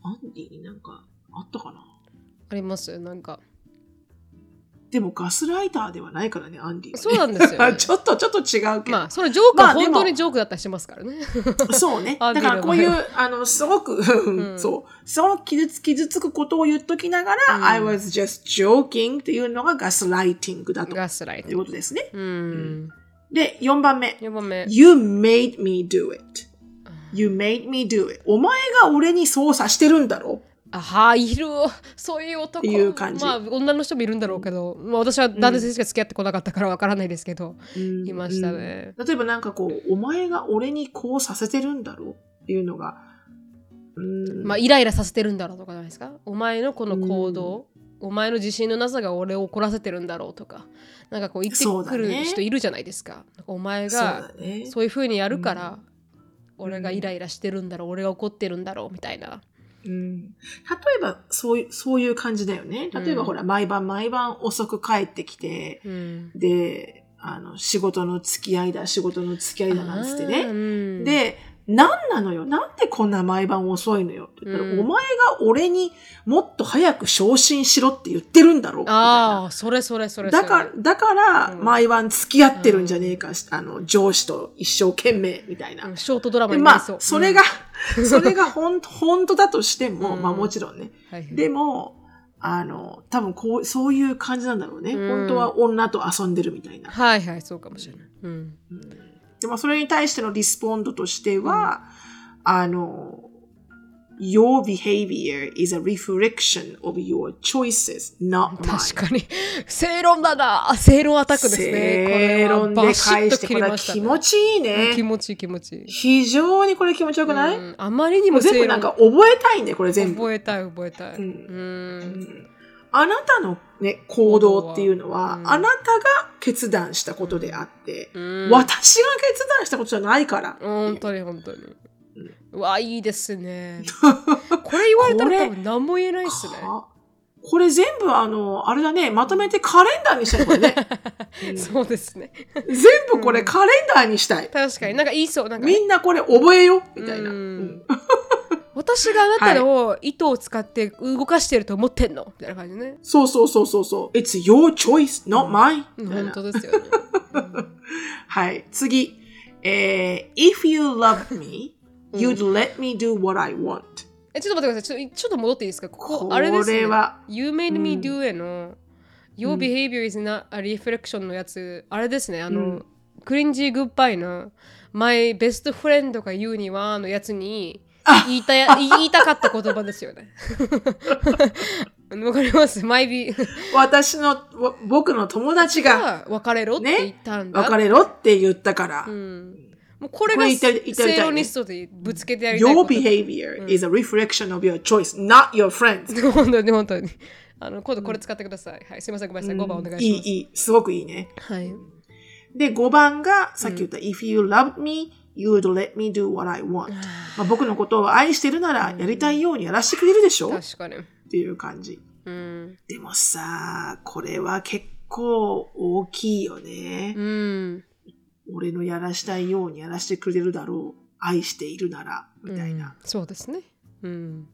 Speaker 1: アンディになんかあったかな？
Speaker 2: あります？なんか
Speaker 1: でもガスライターではないからね、アンディは、ね。
Speaker 2: そうなんですよね
Speaker 1: ちょっと、ちょっと違うけど。
Speaker 2: まあそのジョークは本当にジョークだったりしますからね、
Speaker 1: そうね。だからこういうあの、すごく、
Speaker 2: ん
Speaker 1: そう、すごく傷つ傷つくことを言っときながら、
Speaker 2: うん
Speaker 1: I was just joking っていうのがガスライティングだと
Speaker 2: ガスライト
Speaker 1: いうことですね。
Speaker 2: うん
Speaker 1: で、4番目。
Speaker 2: 4番目
Speaker 1: You made me do it. You made me do it. お前が俺にそうさしてるんだろ
Speaker 2: あはいる。そういう男。
Speaker 1: いう感じ。
Speaker 2: まあ女の人もいるんだろうけど、まあ、私は男性しか付き合ってこなかったからわからないですけど、いましたね、
Speaker 1: うん。例えばなんかこう、お前が俺にこうさせてるんだろっていうのが、うん。
Speaker 2: まあイライラさせてるんだろうとかじゃないですか？お前のこの行動、お前の自信のなさが俺を怒らせてるんだろうとか。なんかこう言ってくる人いるじゃないですか。なんかお前が。そういうふうにやるから、俺がイライラしてるんだろう。俺が怒ってるんだろうみたいな
Speaker 1: うん、例えばそういうそういう感じだよね。例えば、
Speaker 2: うん
Speaker 1: ほら毎晩毎晩遅く帰ってきて、
Speaker 2: うん
Speaker 1: であの仕事の付き合いだ仕事の付き合いだなんつってね。
Speaker 2: うん
Speaker 1: で何なのよ？なんでこんな毎晩遅いのよ？って言ったら、
Speaker 2: うん。
Speaker 1: お前が俺にもっと早く昇進しろって言ってるんだろみたいな
Speaker 2: ああそれそれそれそれ。
Speaker 1: だから、だから、
Speaker 2: うん。
Speaker 1: 毎晩付き合ってるんじゃねえか、あの、上司と一生懸命みたいな。
Speaker 2: うんショートドラマ
Speaker 1: でまあ
Speaker 2: になりそう、、
Speaker 1: それが、それがほん、本当だとしても、
Speaker 2: うん。
Speaker 1: まあもちろんね。
Speaker 2: うん、はいはい。
Speaker 1: でも、あの、多分こう、そういう感じなんだろうね。
Speaker 2: うん。
Speaker 1: 本当は女と遊んでるみたいな。
Speaker 2: はいはいそうかもしれない、うん、
Speaker 1: うんでもそれに対してのリスポンドとしては、あの、Your behavior is a reflection of your choices, not mine.
Speaker 2: 確かに。正論だな。正論アタックですね。
Speaker 1: 正論で返して、これ
Speaker 2: ね
Speaker 1: 気持ちいい
Speaker 2: うん
Speaker 1: ね
Speaker 2: 気。持ちいい気持ちいい、
Speaker 1: 非常にこれ気持ちよくない、
Speaker 2: うんあまりに
Speaker 1: もう全部なんか覚えたいね、これ全部。
Speaker 2: 覚えたい覚えたい、
Speaker 1: うん。
Speaker 2: うん
Speaker 1: あなたのね、行動っていうのは、
Speaker 2: うん
Speaker 1: あなたが決断したことであって、
Speaker 2: うん
Speaker 1: 私が決断したことじゃないから。
Speaker 2: 本当に本当に。うわいいですね。これ言われたら多分何も言えないっすね。
Speaker 1: はこれ全部あの、あれだね、まとめてカレンダーにしたい、これね。うん
Speaker 2: そうですね。
Speaker 1: 全部これカレンダーにしたい。
Speaker 2: 確かになんか言いそうなんかね、
Speaker 1: みんなこれ覚えようみたいな。
Speaker 2: うん
Speaker 1: うん
Speaker 2: 私があなたの糸を使って動かしてると思ってんの？みたいな感じね。
Speaker 1: そうそうそうそうそう。It's your choice, not mine. みたい
Speaker 2: 本
Speaker 1: な
Speaker 2: 当ですよね。う ん
Speaker 1: はい。次。えー if you love me, you'd let me do what I want.
Speaker 2: えちょっと待ってください。ちょちょっと戻っていいですか？ここ
Speaker 1: こ
Speaker 2: あれですね
Speaker 1: れ。は、
Speaker 2: You made
Speaker 1: う
Speaker 2: me
Speaker 1: ん
Speaker 2: do it の Your
Speaker 1: うん
Speaker 2: behavior is not a reflection のやつ、あれですね。あの、
Speaker 1: うん
Speaker 2: クリンジーグッバイの My best friend が言うにはのやつに
Speaker 1: あ
Speaker 2: 言いたや言いたかった言葉ですよね。わかります ?My be
Speaker 1: 私の、わ僕の友達が
Speaker 2: が別れろって言ったんだ。
Speaker 1: 別れろって言ったから。
Speaker 2: うん、もうこれがセイロニストでぶつけてやりたい
Speaker 1: Your
Speaker 2: こと。
Speaker 1: behavior is a reflection of your choice, not your friends.
Speaker 2: 本当に本当に。あの今度これ使ってください。はい、すみません、ごめんなさい。5番お願いします。
Speaker 1: いい、いい。すごくいいね。
Speaker 2: はい。
Speaker 1: で、5番が、さっき言った、If you love me, you'd let me do what I want. まあ、僕のことを愛してるなら、やりたいようにやらせてくれるでしょ？っ
Speaker 2: 確かに。
Speaker 1: ていう感じ。
Speaker 2: うん。
Speaker 1: でもさ、これは結構大きいよね。
Speaker 2: うん。
Speaker 1: 俺のやらしたいようにやらせてくれるだろう。愛しているなら、みたいな。
Speaker 2: うんそうですね。うん。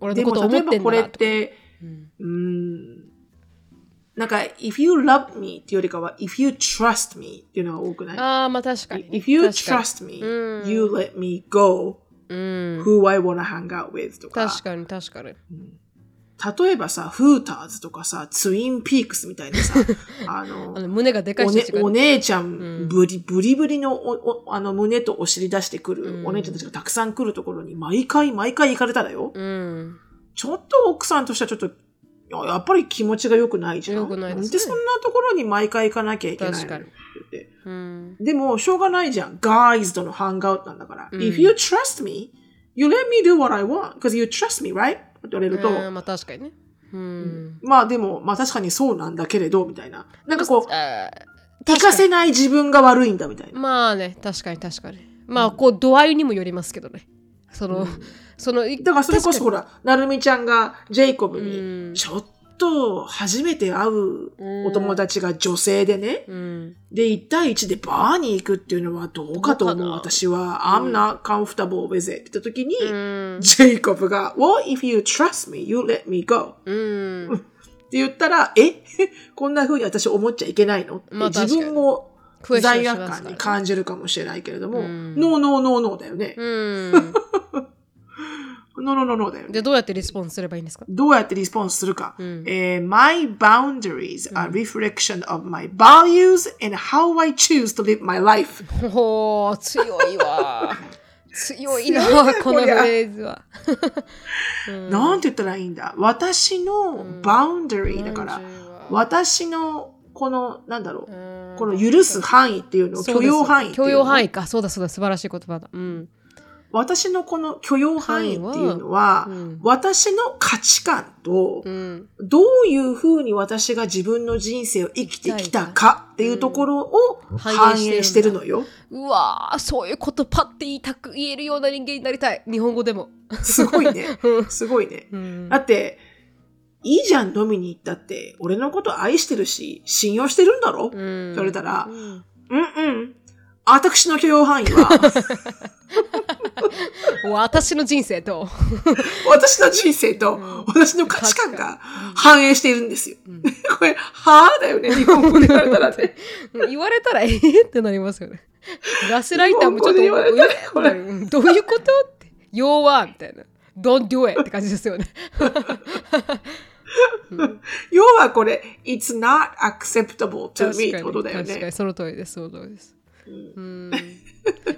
Speaker 2: 俺
Speaker 1: でも
Speaker 2: のこと思って
Speaker 1: 例えばこれっ。て、
Speaker 2: うん
Speaker 1: うん、なんか、if you love me っていうよりかは、if you trust me っていうのが多くない？
Speaker 2: ああ、まあ確かに。
Speaker 1: If you trust me,
Speaker 2: うん
Speaker 1: you let me go
Speaker 2: うん。
Speaker 1: who I wanna hang out with とか。
Speaker 2: 確かに確かに。
Speaker 1: 例えばさ、フーターズとかさ、ツインピークスみたいなさ、あの
Speaker 2: あ、の胸がでかい
Speaker 1: お,、ね
Speaker 2: 人
Speaker 1: お姉ちゃ
Speaker 2: うん
Speaker 1: ん、ブリブリブリのおおあの胸とお尻出してくる、
Speaker 2: うん
Speaker 1: お姉ちゃんたちがたくさん来るところに毎回毎回行かれたらよ。
Speaker 2: うん。
Speaker 1: ちょっと奥さんとしてはちょっと、いややっぱり気持ちが良くないじゃん。
Speaker 2: 良くないですね
Speaker 1: んでそんなところに毎回行かなきゃいけないの
Speaker 2: 確かに。うん。
Speaker 1: でも、しょうがないじゃん。guys とのハンガウトなんだから。
Speaker 2: うん
Speaker 1: If you trust me, you let me do what I want, because you trust me, right? って言われると、
Speaker 2: うんまあ確かにね。うん。
Speaker 1: まあでも、まあ確かにそうなんだけれど、みたいな。なんかこう、
Speaker 2: あー
Speaker 1: 生かせない自分が悪いんだ、みたいな。
Speaker 2: まあね、確かに確かに。まあ、こう、度合いにもよりますけどね。その、その、
Speaker 1: だからそれこそほ
Speaker 2: ら、
Speaker 1: ら、なるみちゃんがジェイコブ
Speaker 2: うん
Speaker 1: に、ちょっと初めて会うお友達が女性でね、
Speaker 2: うん。
Speaker 1: で、1対1でバーに行くっていうのはどうかと思う、私は。I'm not comfortable with it って言った時に、
Speaker 2: うん。
Speaker 1: ジェイコブが、Well, if you trust me, you let me go.
Speaker 2: うん。
Speaker 1: って言ったら、え？こんな風に私思っちゃいけないの？って
Speaker 2: まあ
Speaker 1: 自分を
Speaker 2: クエスチョン
Speaker 1: 罪悪感に感じるかもしれないけれども、
Speaker 2: うん
Speaker 1: ノーノーノーノーだよね。
Speaker 2: うん。
Speaker 1: ノノノノだよね。
Speaker 2: でどうやってリスポンスすればいいんですか？
Speaker 1: どうやってリスポンスするか。
Speaker 2: ん。
Speaker 1: えー my boundaries are reflection of my values and how I choose to live my life.
Speaker 2: ほー強いわ。強いなこのフレーズは。
Speaker 1: なんて言ったらいいんだ？私の boundary だから、私のこの、なんだろう、この許す範囲っていうのを許容範囲っていう
Speaker 2: 許
Speaker 1: の
Speaker 2: 容範囲か。そうだそうだ。素晴らしい言葉だ。うん
Speaker 1: 私のこの許容範囲っていうのは、
Speaker 2: うん。
Speaker 1: 私の価値観と、
Speaker 2: うん。
Speaker 1: どういうふうに私が自分の人生を生きてきたかっていうところを
Speaker 2: 反
Speaker 1: 反映してるのよ。
Speaker 2: うわーそういうことパッて言いたく言えるような人間になりたい。日本語でも。
Speaker 1: すごいね。すごいね。
Speaker 2: うん。
Speaker 1: だって、いいじゃん飲みに行ったって、俺のこと愛してるし、信用してるんだろ、って
Speaker 2: うん。
Speaker 1: 言われたら
Speaker 2: う、ん。
Speaker 1: うんうん。私の許容範囲は、
Speaker 2: 私の人生と。
Speaker 1: 私の人生と私の価値観が反映しているんですよ。これ、はぁだよね、日本語で言われたらね。
Speaker 2: 言われたらえーってなりますよね。ガスライターもちょっと
Speaker 1: 言われたら。
Speaker 2: えうん。どういうことって。要はみたいな。Don't do it って感じですよね。
Speaker 1: 要はこれ、it's not acceptable to me ってことだよね。
Speaker 2: 確かに。その通りですその通りですうん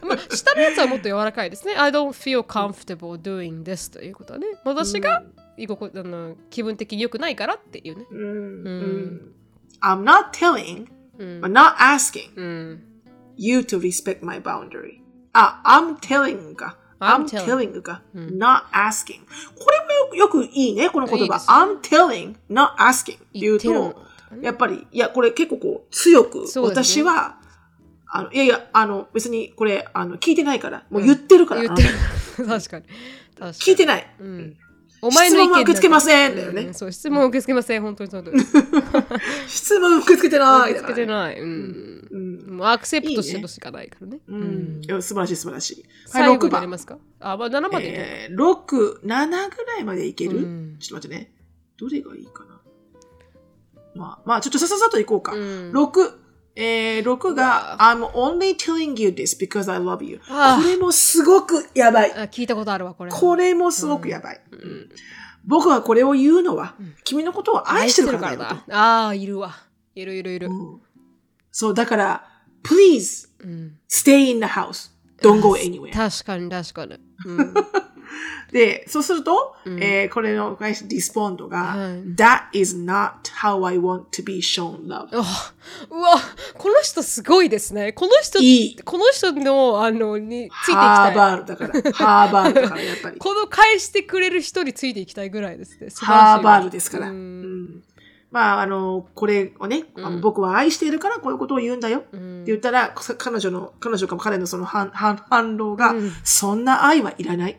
Speaker 2: まあ下のやつはもっと柔らかいですね I don't feel comfortable doing this ということはね私が居心あの気分的に良くないからっていうね
Speaker 1: うんうん I'm not telling,
Speaker 2: うん
Speaker 1: but not asking
Speaker 2: うん
Speaker 1: you to respect my boundary. あ、I'm telling か。
Speaker 2: I'm telling
Speaker 1: か。not asking. これもよくいいね、この言葉。
Speaker 2: いい
Speaker 1: I'm telling, not asking っていうと、やっぱり、いや、これ結構こう、強く、私は、あの、いやいや、あの、別にこれ、あの、聞いてないから、もう言ってるから、
Speaker 2: 言ってる。確かに。
Speaker 1: 聞いてない。
Speaker 2: うん。お前の意見
Speaker 1: 質問は受け付けませんだよね。
Speaker 2: うそう質問は受け付けません。本当にそうです
Speaker 1: 質問受け付けてない。
Speaker 2: 受け付けて
Speaker 1: い。
Speaker 2: ない。うん。
Speaker 1: うん。
Speaker 2: もうアクセプトしてるしかないからね。
Speaker 1: うん。いや素晴らしい、素晴らしい。はい、6
Speaker 2: 最後になり
Speaker 1: 番。
Speaker 2: ますか？あまあ7までいける
Speaker 1: えー、6、7ぐらいまでいける、
Speaker 2: うん。
Speaker 1: ちょっと待ってね。どれがいいかな？まあ、まあ、ちょっとさささっといこうか。
Speaker 2: うん。
Speaker 1: 6、えー、6が、I'm only telling you this because I love you. これもすごくやばい。
Speaker 2: あ聞いたことあるわこれ
Speaker 1: これもすごくやばい。うん僕はこれを言うのは、君のことを愛してるからだよと。
Speaker 2: ああいるわいるいるいる
Speaker 1: うんそう、だから、please
Speaker 2: うん
Speaker 1: stay in the house. Don't go anywhere.
Speaker 2: 確かに確かにうん
Speaker 1: で、そうすると、
Speaker 2: うん。
Speaker 1: えーこれの返しリスポンドが、
Speaker 2: はい。
Speaker 1: That is not how I want to be shown love.
Speaker 2: あうわこの人すごいですね。この人
Speaker 1: いい。
Speaker 2: この人のあのについていき
Speaker 1: ハー
Speaker 2: たい
Speaker 1: バールだから。ハーバールだから、やっぱり。
Speaker 2: この返してくれる人についていきたいぐらいですね。
Speaker 1: ハーバールですから。
Speaker 2: う
Speaker 1: うんんまあ、あの、これをね、あの僕は愛しているからこういうことを言うんだよ。って
Speaker 2: うん
Speaker 1: 言ったら、そ彼女の、彼女か彼のその反反反論が、
Speaker 2: うん。
Speaker 1: そんな愛はいらない。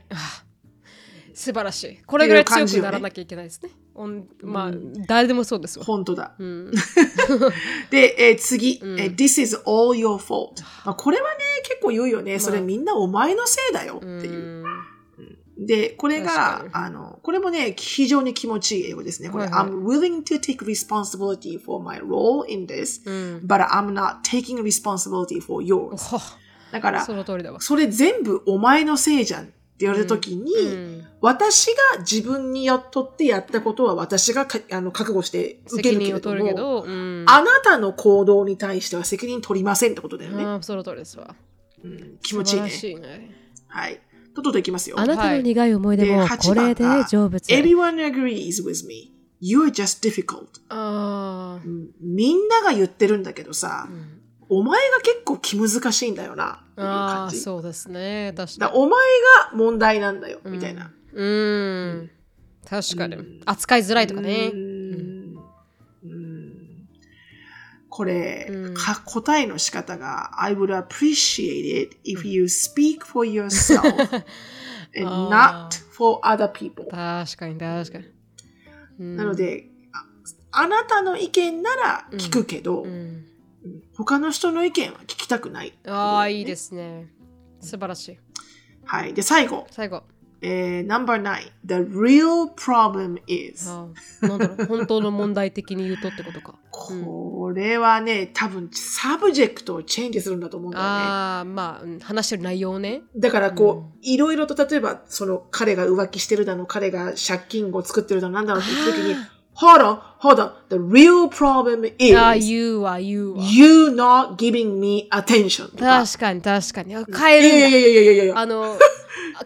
Speaker 2: 素晴らしい。これぐらい強くならなきゃいけないですね。おんまあ、
Speaker 1: うん
Speaker 2: 誰でもそうですわ。
Speaker 1: 本当だ。
Speaker 2: うん。
Speaker 1: で、えー次、
Speaker 2: うん。
Speaker 1: えー This is all your fault。まあ、これはね、結構言うよね。それみんなお前のせいだよっていう。で、これ
Speaker 2: 確
Speaker 1: があの、これもね、非常に気持ちいい英語ですね。これ、
Speaker 2: はいはい。
Speaker 1: I'm willing to take responsibility for my role in this,
Speaker 2: うん、
Speaker 1: but I'm not taking responsibility for yours.
Speaker 2: は
Speaker 1: だから
Speaker 2: そ、の通りだわ。
Speaker 1: それ全部お前のせいじゃんって言われたときに、
Speaker 2: うん
Speaker 1: 私が自分によっとってやったことは私がかあの覚悟して受けるけど
Speaker 2: けど、うん、
Speaker 1: あなたの行動に対しては責任取りませんってことだよね。
Speaker 2: あその通りですわ。
Speaker 1: うん気持ちいいね。
Speaker 2: いね。
Speaker 1: はい。とっとといきますよ。
Speaker 3: あなたの苦い思い出も
Speaker 1: で
Speaker 3: これで成仏。
Speaker 1: Everyone agrees with me. You're just difficult. みんなが言ってるんだけどさ、
Speaker 2: うん
Speaker 1: お前が結構気難しいんだよな。っていう
Speaker 2: あー
Speaker 1: 感じ。
Speaker 2: そうですね確か
Speaker 1: だお前が問題なんだよ、みたいな。
Speaker 2: にうん確かに、扱いづらいとかね
Speaker 1: これ、
Speaker 2: うん。
Speaker 1: か答えの仕方が I would appreciate it if you speak for yourself and
Speaker 2: あ
Speaker 1: not for other people.
Speaker 2: 確かに確かに、うん。
Speaker 1: なのでああなたの意見なら聞くけど、
Speaker 2: うん、
Speaker 1: うん他の人の意見は聞きたくない。
Speaker 2: ああいいですね。素晴らしい。
Speaker 1: はい。で、最後。
Speaker 2: 最後
Speaker 1: えー、number nine. The real problem is.
Speaker 2: あなんだろう 本当の問題的に言うとってことか。うん
Speaker 1: これはね、多分 subject をチェンジするんだと思うんだよね。
Speaker 2: ああ、まあ、うん話してる内容ね。
Speaker 1: だからこう、いろいろと例えば、その彼が浮気してるだの、彼が借金を作ってるだの、なんだろうって言った時に、Hold on, hold on. The real problem is
Speaker 2: 言うわ、言うわ。
Speaker 1: you not giving me attention.
Speaker 2: 確かに、確かに。あ変えるんだ。
Speaker 1: いやいやいやいやいや。
Speaker 2: あの、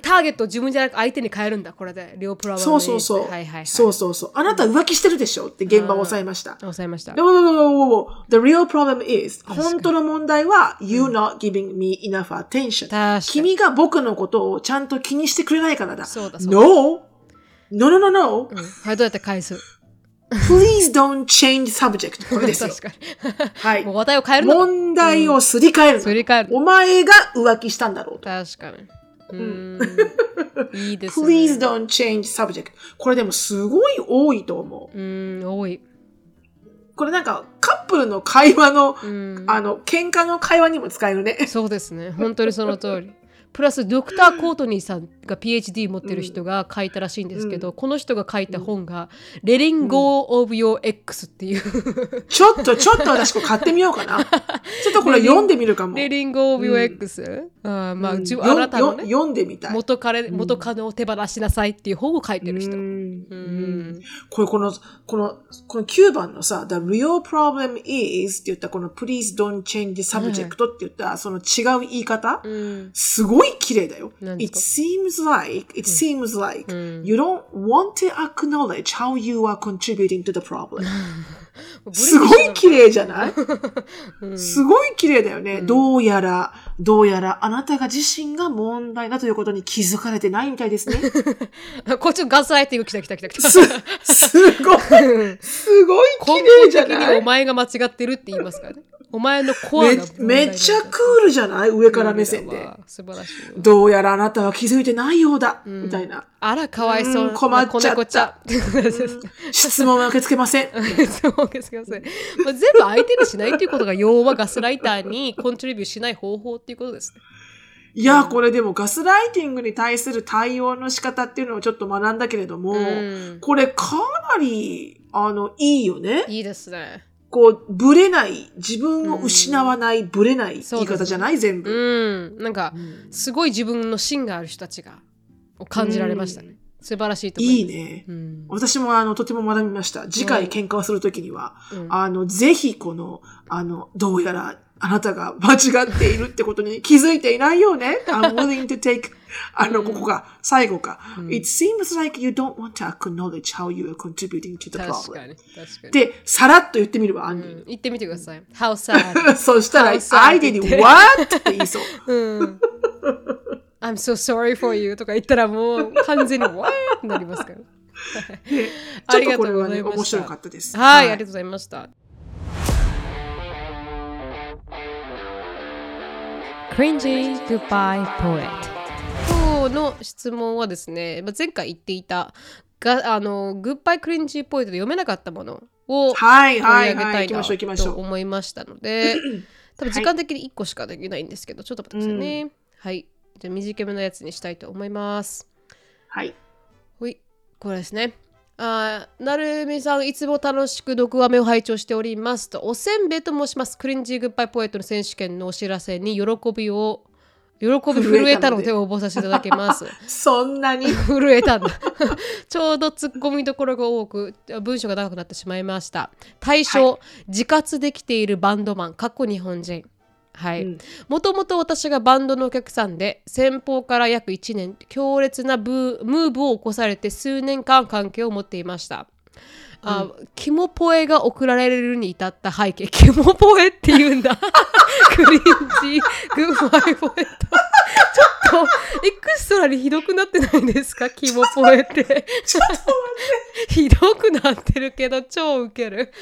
Speaker 2: ターゲットを自分じゃなく相手に変えるんだ、これで。両プラ
Speaker 1: そうそうそう。
Speaker 2: はいはいはい。
Speaker 1: そうそうそう。あなた浮気してるでしょって現場を抑えました。
Speaker 2: 抑えました。
Speaker 1: The real problem is, 本当の問題は、you not giving me enough attention.
Speaker 2: 確かに
Speaker 1: 君が僕のことをちゃんと気にしてくれないからだ。
Speaker 2: そうだそうだ
Speaker 1: No! No, no, no, no.
Speaker 2: うんはい、どうやって返す
Speaker 1: Please don't change subject. これですよ。はい
Speaker 2: に。もう。話題を変える
Speaker 1: 問題をすり替えるの
Speaker 2: すり替える
Speaker 1: お前が浮気したんだろうと。
Speaker 2: 確かに。うーん。いいですね。
Speaker 1: Please don't change subject. これでもすごい多いと思う。
Speaker 2: うーん、多い。
Speaker 1: これなんかカップルの会話の、
Speaker 2: うん。
Speaker 1: あの、喧嘩の会話にも使えるね。
Speaker 2: そうですね。本当にその通り。プラスドクター・コートニーさんが PhD 持ってる人が書いたらしいんですけど、この人が書いた本が「Letting Go of Your X」っていう。
Speaker 1: ちょっと、ちょっと私これ買ってみようかな。ちょっとこれ読んでみるかも。
Speaker 2: Letting Go of Your X、あーまあ、自分
Speaker 1: よ
Speaker 2: あなたのね。
Speaker 1: よ読んでみたい。
Speaker 2: 元彼元カノを手放しなさいっていう本を書いてる人。
Speaker 1: う
Speaker 2: うん。ん
Speaker 1: これこの、この、この9番のさ、The real problem is って言ったこの Please don't change the subject って言ったその違う言い方、
Speaker 2: うん。
Speaker 1: す ごい綺麗だよ。
Speaker 2: 何で
Speaker 1: It
Speaker 2: す
Speaker 1: seems like, it seems like you don't want to acknowledge how you are contributing to the problem. すごい綺麗じゃない？すごい綺麗だよね。どうやら、どうやらあなたが自身が問題だということに気づかれてないみたいですね。
Speaker 2: こっちのガスライティング来た来た来た来た。
Speaker 1: す、すごい、すごい綺
Speaker 2: 根
Speaker 1: 麗じゃない？
Speaker 2: 前が間違ってるって言いますからね。お前のコアが
Speaker 1: めっちゃクールじゃない？上から目線で。
Speaker 2: 素晴らしいよ。
Speaker 1: どうやらあなたは気づいてないようだ。みたいな。
Speaker 2: あら、かわいそう
Speaker 1: うん困っちゃった。質問は受け付けません。
Speaker 2: そうですけどまあ、全部相手にしないっていうことが要はガスライターにコントリビューしない方法っていうことですね。
Speaker 1: いや、これでもガスライティングに対する対応の仕方っていうのをちょっと学んだけれども、
Speaker 2: ん
Speaker 1: これかなり、あの、いいよね。
Speaker 2: いいですね。
Speaker 1: こう、ぶれない、自分を失わない、ぶれない言い方じゃない？全
Speaker 2: う
Speaker 1: 部。
Speaker 2: ん。なんか、すごい自分の芯がある人たちが、を感じられましたね。素晴らしいと思い。
Speaker 1: いいね。
Speaker 2: うん。
Speaker 1: 私もあの、とても学びました。次回喧嘩をするときには、
Speaker 2: うん
Speaker 1: あの、ぜひこの、あの、どうやらあなたが間違っているってことに気づいていないようね。I'm willing to take, あの、ここが最後か。It seems like you don't want to acknowledge how you are contributing to the
Speaker 2: 確か
Speaker 1: problem.
Speaker 2: に。確かに。
Speaker 1: で、さらっと言ってみるわ、アンに。
Speaker 2: うん言ってみてください。How sad.
Speaker 1: そしたら、
Speaker 2: 言って
Speaker 1: what? って言いそう。
Speaker 2: うん。I'm so sorry for you とか言ったらもう完全に What? ってなりますから。
Speaker 1: で
Speaker 2: ありがとうございました。
Speaker 1: 面白かったです。
Speaker 2: はい、ありがとうございました。
Speaker 3: Cringy Goodbye Poet
Speaker 2: 今日の質問はですね、まあ前回言っていたがあのグッバイクリンジーポイントで読めなかったものを
Speaker 1: はい、
Speaker 2: 取
Speaker 1: はい、はい。
Speaker 2: り上げたい。なと思いましたので、多分時間的に1個しかできないんですけど、ちょっと待ってくださいね。はい。じゃあ短めのやつにしたいと思います。
Speaker 1: はい。
Speaker 2: ほい、これですね。あーなるみさん、いつも楽しく読画面を拝聴しておりますと、おせんべいと申します。クリンジーグッバイポエットの選手権のお知らせに喜びを、喜び震えたので応募させていただきます。
Speaker 1: そんなに？
Speaker 2: 震えたんだ ちょうどツッコミどころが多く文章が長くなってしまいました対象、自活できているバンドマン過去日本人はい。もともと私がバンドのお客さんで先方から約1年強烈なブームーブを起こされて数年間関係を持っていました。あ、キモポエが送られるに至った背景。キモポエって言うんだ クリンジグッバイポエット。ちょっとエクストラにひどくなってないですか？キモポエって。
Speaker 1: ちょっと待って。
Speaker 2: ひどくなってるけど超ウケる。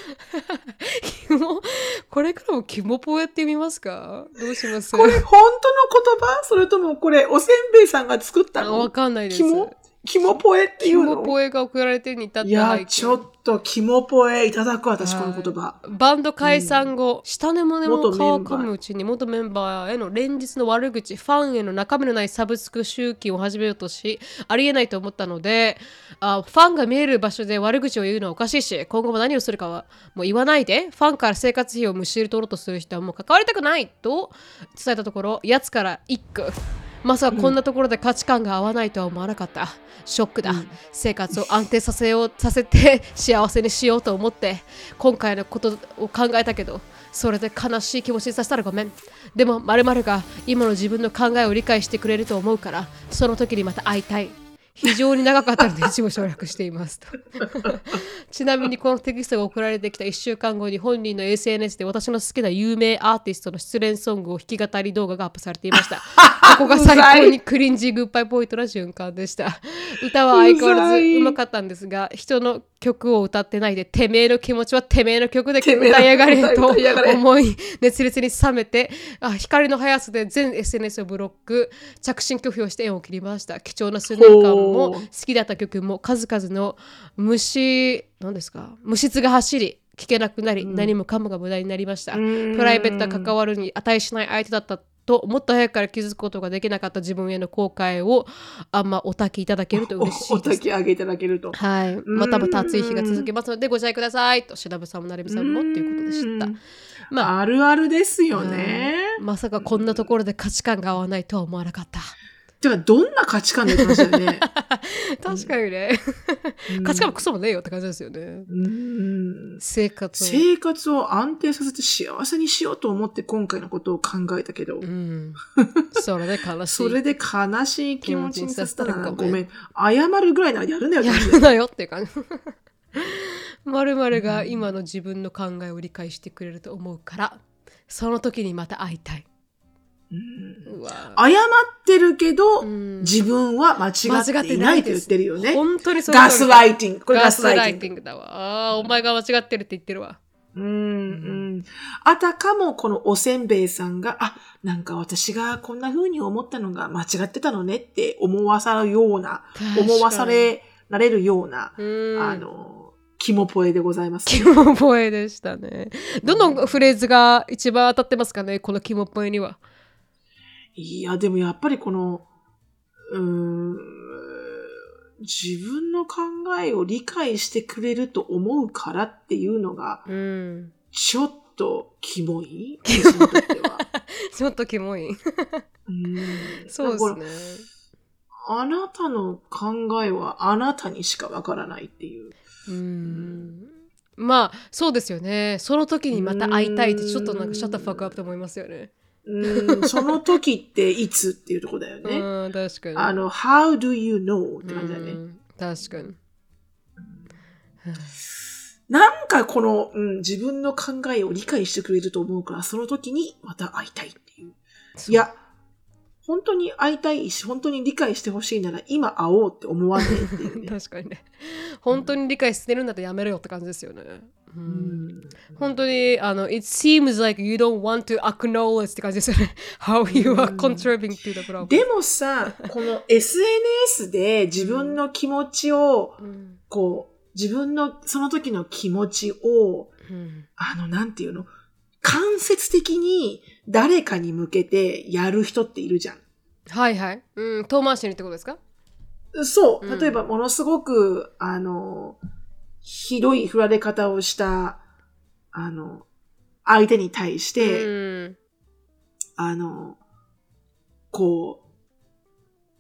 Speaker 2: キモこれからもキモポエって読みますか？どうします？
Speaker 1: これ本当の言葉？それともこれおせんべいさんが作ったの？
Speaker 2: あわかんないです。
Speaker 1: キモキモポエってい
Speaker 2: キ
Speaker 1: うの？
Speaker 2: モポエが送られてに至った
Speaker 1: いやちょっとキモポエいただく私、
Speaker 2: はい
Speaker 1: この言葉。
Speaker 2: バンド解散後、下根も根も乾くむうちに元メンバーへの連日の悪口ファンへの中身のないサブスク集金を始めようとしありえないと思ったのであファンが見える場所で悪口を言うのはおかしいし今後も何をするかはもう言わないでファンから生活費をむしり取ろうとする人はもう関わりたくないと伝えたところやつから一句まさかこんなところで価値観が合わないとは思わなかった。ショックだ、生活を安定させようさせて幸せにしようと思って今回のことを考えたけどそれで悲しい気持ちにさせたらごめん。でも〇〇が今の自分の考えを理解してくれると思うからその時にまた会いたい非常に長かったので一部省略していますと。ちなみにこのテキストが送られてきた1週間後に本人の SNS で私の好きな有名アーティストの失恋ソングを弾き語り動画がアップされていました。ここが最高にクリンジーグッバイポイントな瞬間でした。歌は相変わらずうまかったんですが人の曲を歌ってないでてめえの気持ちはてめえの曲で歌い上がれと思い熱烈に冷めてあ光の速さで全 SNS をブロック着信拒否をして縁を切りました。貴重な数年間も好きだった曲も数々の虫何ですか無質が走り聞けなくなり、何もかもが無駄になりました。プライベートな関わるに値しない相手だったともっと早くから気づくことができなかった自分への後悔をあんまおたきいただけると嬉し
Speaker 1: お
Speaker 2: いです
Speaker 1: 焚き上げいただけると。
Speaker 2: はい、またまた暑い日が続きますのでご自愛くださいとしらぶさんもなるみさんもということでした
Speaker 1: うん
Speaker 2: まあ
Speaker 1: あるあるですよね。
Speaker 2: まさかこんなところで価値観が合わないとは思わなかった。
Speaker 1: てか、どんな価値観で言ってましたよね。
Speaker 2: 確かにね。価値観もクソもねえよって感じですよね。
Speaker 1: うん
Speaker 2: 生活を。
Speaker 1: 生活を安定させて幸せにしようと思って今回のことを考えたけど、
Speaker 2: うん。それで悲しい。
Speaker 1: それで悲しい気持ちにさせたら
Speaker 2: ごめん。
Speaker 1: 謝るぐらいならやるなよ
Speaker 2: や るなよって感じ。まるまるが今の自分の考えを理解してくれると思うから、その時にまた会いたい。
Speaker 1: う謝ってるけど、
Speaker 2: うん
Speaker 1: 自分は間違っていないと言ってるよね。
Speaker 2: 本当にそう
Speaker 1: ガスライティング。これガスライティング。
Speaker 2: だわ。ああー、お前が間違ってるって言ってるわ。
Speaker 1: うんうん。あたかもこのおせんべいさんが、あ、なんか私がこんな風に思ったのが間違ってたのねって思わさるような、思わされられるような、
Speaker 2: うん
Speaker 1: あの、肝ポエでございます、
Speaker 2: キモポエでしたね。どのフレーズが一番当たってますかね、このキモポエには。
Speaker 1: いや、でもやっぱりこの、うーん、自分の考えを理解してくれると思うからっていうのが、
Speaker 2: うん。
Speaker 1: ちょっとキモい？
Speaker 2: ちょっとキモい。
Speaker 1: うん
Speaker 2: そうですね。
Speaker 1: あなたの考えはあなたにしかわからないっていう。
Speaker 2: うん。まあ、そうですよね。その時にまた会いたいって、ちょっとなんかシャッターファックアップと思いますよね。
Speaker 1: うん、その時っていつっていうとこだよね。
Speaker 2: うん、確かに。
Speaker 1: あの、how do you know? って感じだね。
Speaker 2: うん確かに。
Speaker 1: なんかこの、うん、自分の考えを理解してくれると思うから、その時にまた会いたいっていう。いや、本当に会いたいし、本当に理解してほしいなら今会おうって思わないっていうね。
Speaker 2: 確かにね。本当に理解してるんだったらやめろよって感じですよね。
Speaker 1: んん
Speaker 2: 本当に、あの、it seems like you don't want to acknowledge って感じですよね。how you are contributing to the problem.
Speaker 1: でもさ、この SNS で自分の気持ちを、
Speaker 2: うん
Speaker 1: こう、自分のその時の気持ちを、
Speaker 2: うん
Speaker 1: あの、なんていうの？間接的に誰かに向けてやる人っているじゃん。
Speaker 2: はいはい。うん、遠回しにってことですか？
Speaker 1: そうう。
Speaker 2: ん
Speaker 1: 例えば、ものすごく、あの、ひどい振られ方をした、あの、相手に対し
Speaker 2: う
Speaker 1: て、
Speaker 2: ん。
Speaker 1: あの、こ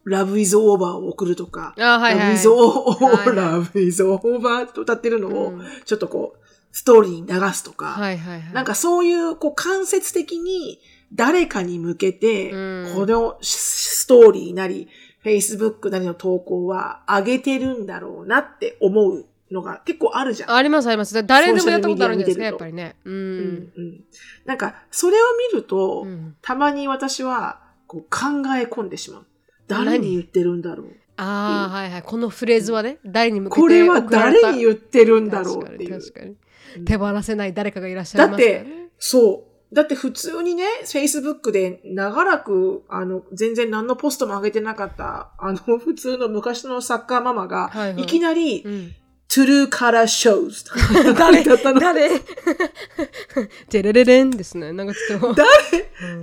Speaker 1: う、Love is over を送るとか、
Speaker 2: あ、はいはい。
Speaker 1: Love is over,
Speaker 2: はいはい
Speaker 1: Love is over と歌ってるのを、
Speaker 2: うん
Speaker 1: ちょっとこう、ストーリーに流すとか、
Speaker 2: はいはいはい。
Speaker 1: なんかそういう、こう、間接的に誰かに向けて、
Speaker 2: うん
Speaker 1: このストーリーなり、Facebook なりの投稿は上げてるんだろうなって思うのが結構あるじゃん。
Speaker 2: ありますあります。誰でもやったことあるんですか、やっぱりね。う。
Speaker 1: うんんうんなんか、それを見ると、
Speaker 2: うん
Speaker 1: たまに私はこう考え込んでしまう。誰に言ってるんだろう。
Speaker 2: ああ、はいはい。このフレーズはね、誰に向けて
Speaker 1: これは誰に言ってるんだろうっていう。
Speaker 2: 確かに。手放せない誰かがいらっしゃいますからね。
Speaker 1: そう。だって普通にね、Facebook で長らく、あの、全然何のポストも上げてなかった、あの、普通の昔のサッカーママが、
Speaker 2: はいはい
Speaker 1: いきなり、
Speaker 2: うん、
Speaker 1: True Color Shows とか誰だったの？
Speaker 2: 誰？テレレレンですね。なんかちょっと。
Speaker 1: 誰？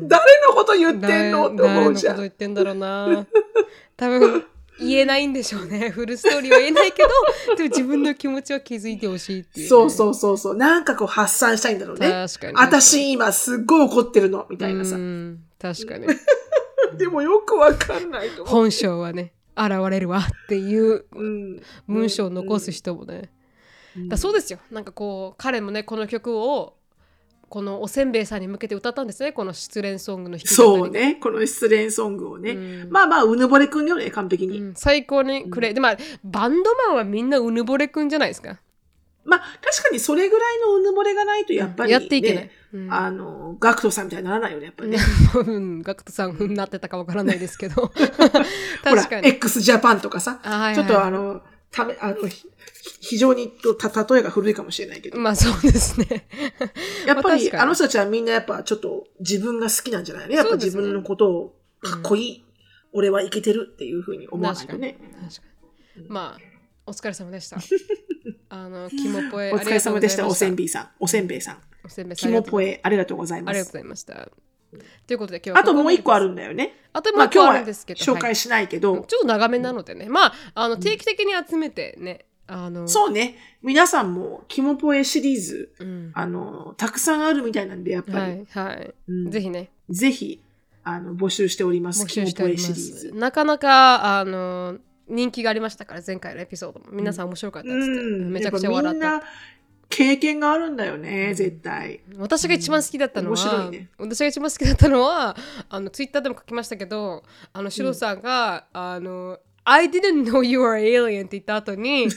Speaker 1: 誰のこと言ってんの？って
Speaker 2: 誰のこと
Speaker 1: 思うじゃん。
Speaker 2: 言ってんだろうな。多分言えないんでしょうね。フルストーリーは言えないけど、でも自分の気持ちは気づいてほしいっていう、ね。
Speaker 1: そうそうそうそう。なんかこう発散したいんだろうね。
Speaker 2: 確かに。
Speaker 1: 私今すっごい怒ってるの、みたいなさ
Speaker 2: う。ん確かに。
Speaker 1: でもよくわかんないと思う。
Speaker 2: 本性はね、現れるわっていう
Speaker 1: うん
Speaker 2: 文章を残す人もね。だそうですよ。なんかこう、彼もね、この曲を、このおせんべいさんに向けて歌ったんですね。この失恋ソングの
Speaker 1: そうね。この失恋ソングをね。
Speaker 2: うん
Speaker 1: まあまあ、うぬぼれくんよね、完璧に。
Speaker 2: うん最高にくれ、でまあバンドマンはみんなうぬぼれくんじゃないですか、
Speaker 1: まあ、確かにそれぐらいのうぬぼれがないと、やっぱり、ね
Speaker 2: やっていけない、うん。
Speaker 1: あの、ガクトさんみたいにならないよね、やっぱりね。
Speaker 2: うん、ガクトさんになってたかわからないですけど。
Speaker 1: ほら
Speaker 2: 確か、に。
Speaker 1: x ジャパンとかさ、
Speaker 2: あはいはい
Speaker 1: ちょっとあの、ため、あの、ひ非常にとた例えが古いかもしれないけど、
Speaker 2: まあそうですね。
Speaker 1: やっぱり
Speaker 2: まあ
Speaker 1: の人たちはみんなやっぱちょっと自分が好きなんじゃないのやっぱ自分のことをかっこいい、俺はいけてるっていうふうに思わないとね。
Speaker 2: 確かに。まあ お疲れ様でした。あのキモポエ
Speaker 1: お疲れ様でした、おせん
Speaker 2: べい
Speaker 1: さん。おせんべいさん。
Speaker 2: おせんべいさ
Speaker 1: キ
Speaker 2: ん
Speaker 1: モポエ、ありがとうございます。
Speaker 2: ありがとうございました。ということで今日は
Speaker 1: あともう一個あ
Speaker 2: る
Speaker 1: るんだよね。
Speaker 2: あともう一個
Speaker 1: まあ
Speaker 2: るんですけど、はい。
Speaker 1: 紹介しないけど、
Speaker 2: ちょっと長めなのでね。まああの定期的に集めてねあの
Speaker 1: そうね、皆さんもキモポエシリーズ、
Speaker 2: うん。
Speaker 1: あの、たくさんあるみたいなんで、やっぱり、
Speaker 2: はいはい、
Speaker 1: うん。
Speaker 2: ぜひね。
Speaker 1: ぜひ、あの、募集しております。キモポエシリーズ。
Speaker 2: すなかなかあの人気がありましたから前回のエピソードも。皆さん面白かったですって、
Speaker 1: うん、
Speaker 2: めちゃくちゃ笑った。
Speaker 1: やっぱみんな経験があるんだよね、絶対。
Speaker 2: 私が一番好きだったのは、
Speaker 1: 面白いね。
Speaker 2: 私が一番好きだったのはあのツイッターでも書きましたけどあのシロさんが、あの I didn't know you were alien って言った後に ち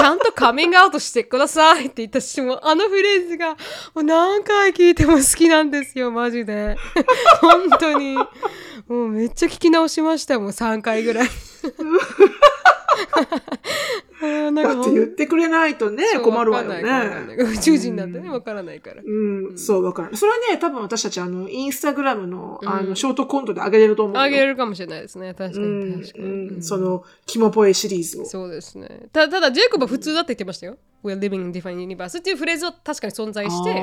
Speaker 2: ゃんとカミングアウトしてくださいって言ったしもあのフレーズがもう何回聞いても好きなんですよマジで。本当に。もうめっちゃ聞き直しましたもう3回ぐらい。あー
Speaker 1: だって言ってくれないとね、困るわよね。
Speaker 2: 宇宙人なんてねわからないから
Speaker 1: うん、そう、わからない。それはね、多分私たち、あの、インスタグラムの、あの、
Speaker 2: うん
Speaker 1: ショートコントで上げれると思うよ。
Speaker 2: あげれるかもしれないですね確かに
Speaker 1: うん
Speaker 2: 確かに、
Speaker 1: うん
Speaker 2: うん
Speaker 1: その、キモポエシリーズを。
Speaker 2: そうですね。たただ、ジェイコブは普通だって言ってましたよ。We're living in different universe っていうフレーズは確かに存在して、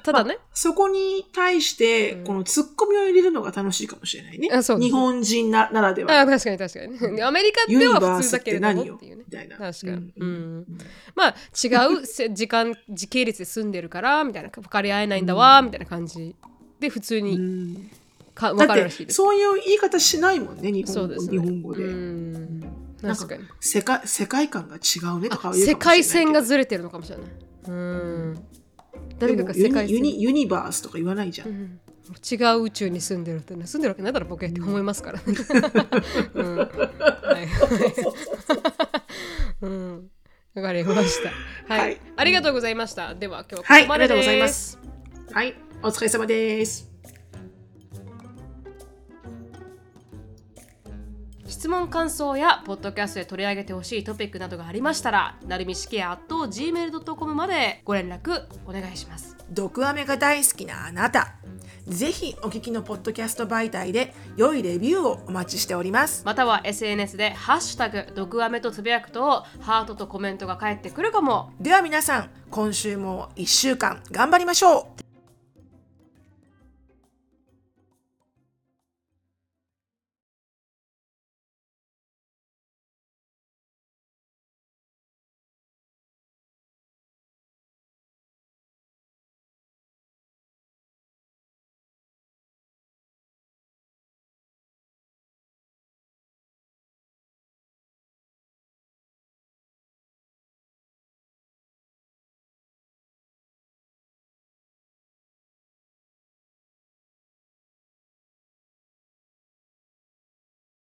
Speaker 2: ただね、
Speaker 1: そこに対して、
Speaker 2: うん
Speaker 1: このツッコミを入れるのが楽しいかもしれないね。
Speaker 2: うです
Speaker 1: 日本人なならでは。
Speaker 2: あ確かに確かに。アメリカでは普通だけれども
Speaker 1: 何よ
Speaker 2: っていうね
Speaker 1: み。たいな。
Speaker 2: 確かに。
Speaker 1: う
Speaker 2: うんん。まあ、違うせ時間、時系列で住んでるから、みたいな、分かり合えないんだわ、みたいな感じで、普通
Speaker 1: う
Speaker 2: に分かるらしい、です。
Speaker 1: そういう言い方しないもんね、日本語
Speaker 2: そうですね。
Speaker 1: 日本語で。
Speaker 2: うん。
Speaker 1: なん
Speaker 2: 確かに。
Speaker 1: 世界世界観が違うねとか
Speaker 2: あ
Speaker 1: 言うかもしれないけど
Speaker 2: 世界線がずれてるのかもしれない。うん。誰かが世界線
Speaker 1: ユニユニバースとか言わないじゃん。
Speaker 2: うん違う宇宙に住んでるってね住んでるわけないだろ僕って思いますからね。うんはいうんわかりました。はい、
Speaker 1: はい
Speaker 2: ありがとうございました。では今日はこ
Speaker 1: はい、
Speaker 2: こまで
Speaker 1: ありがとうござい
Speaker 2: で。
Speaker 1: ますす。はい、お疲れ様です。
Speaker 2: 質問感想やポッドキャストで取り上げてほしいトピックなどがありましたら、なるみしきや gmail.com までご連絡お願いします。
Speaker 1: 毒アメが大好きなあなた。ぜひお聞きのポッドキャスト媒体で良いレビューをお待ちしております。
Speaker 2: または SNS でハッシュタグ毒アメとつぶやくとハートとコメントが返ってくるかも。
Speaker 1: では皆さん、今週も1週間頑張りましょう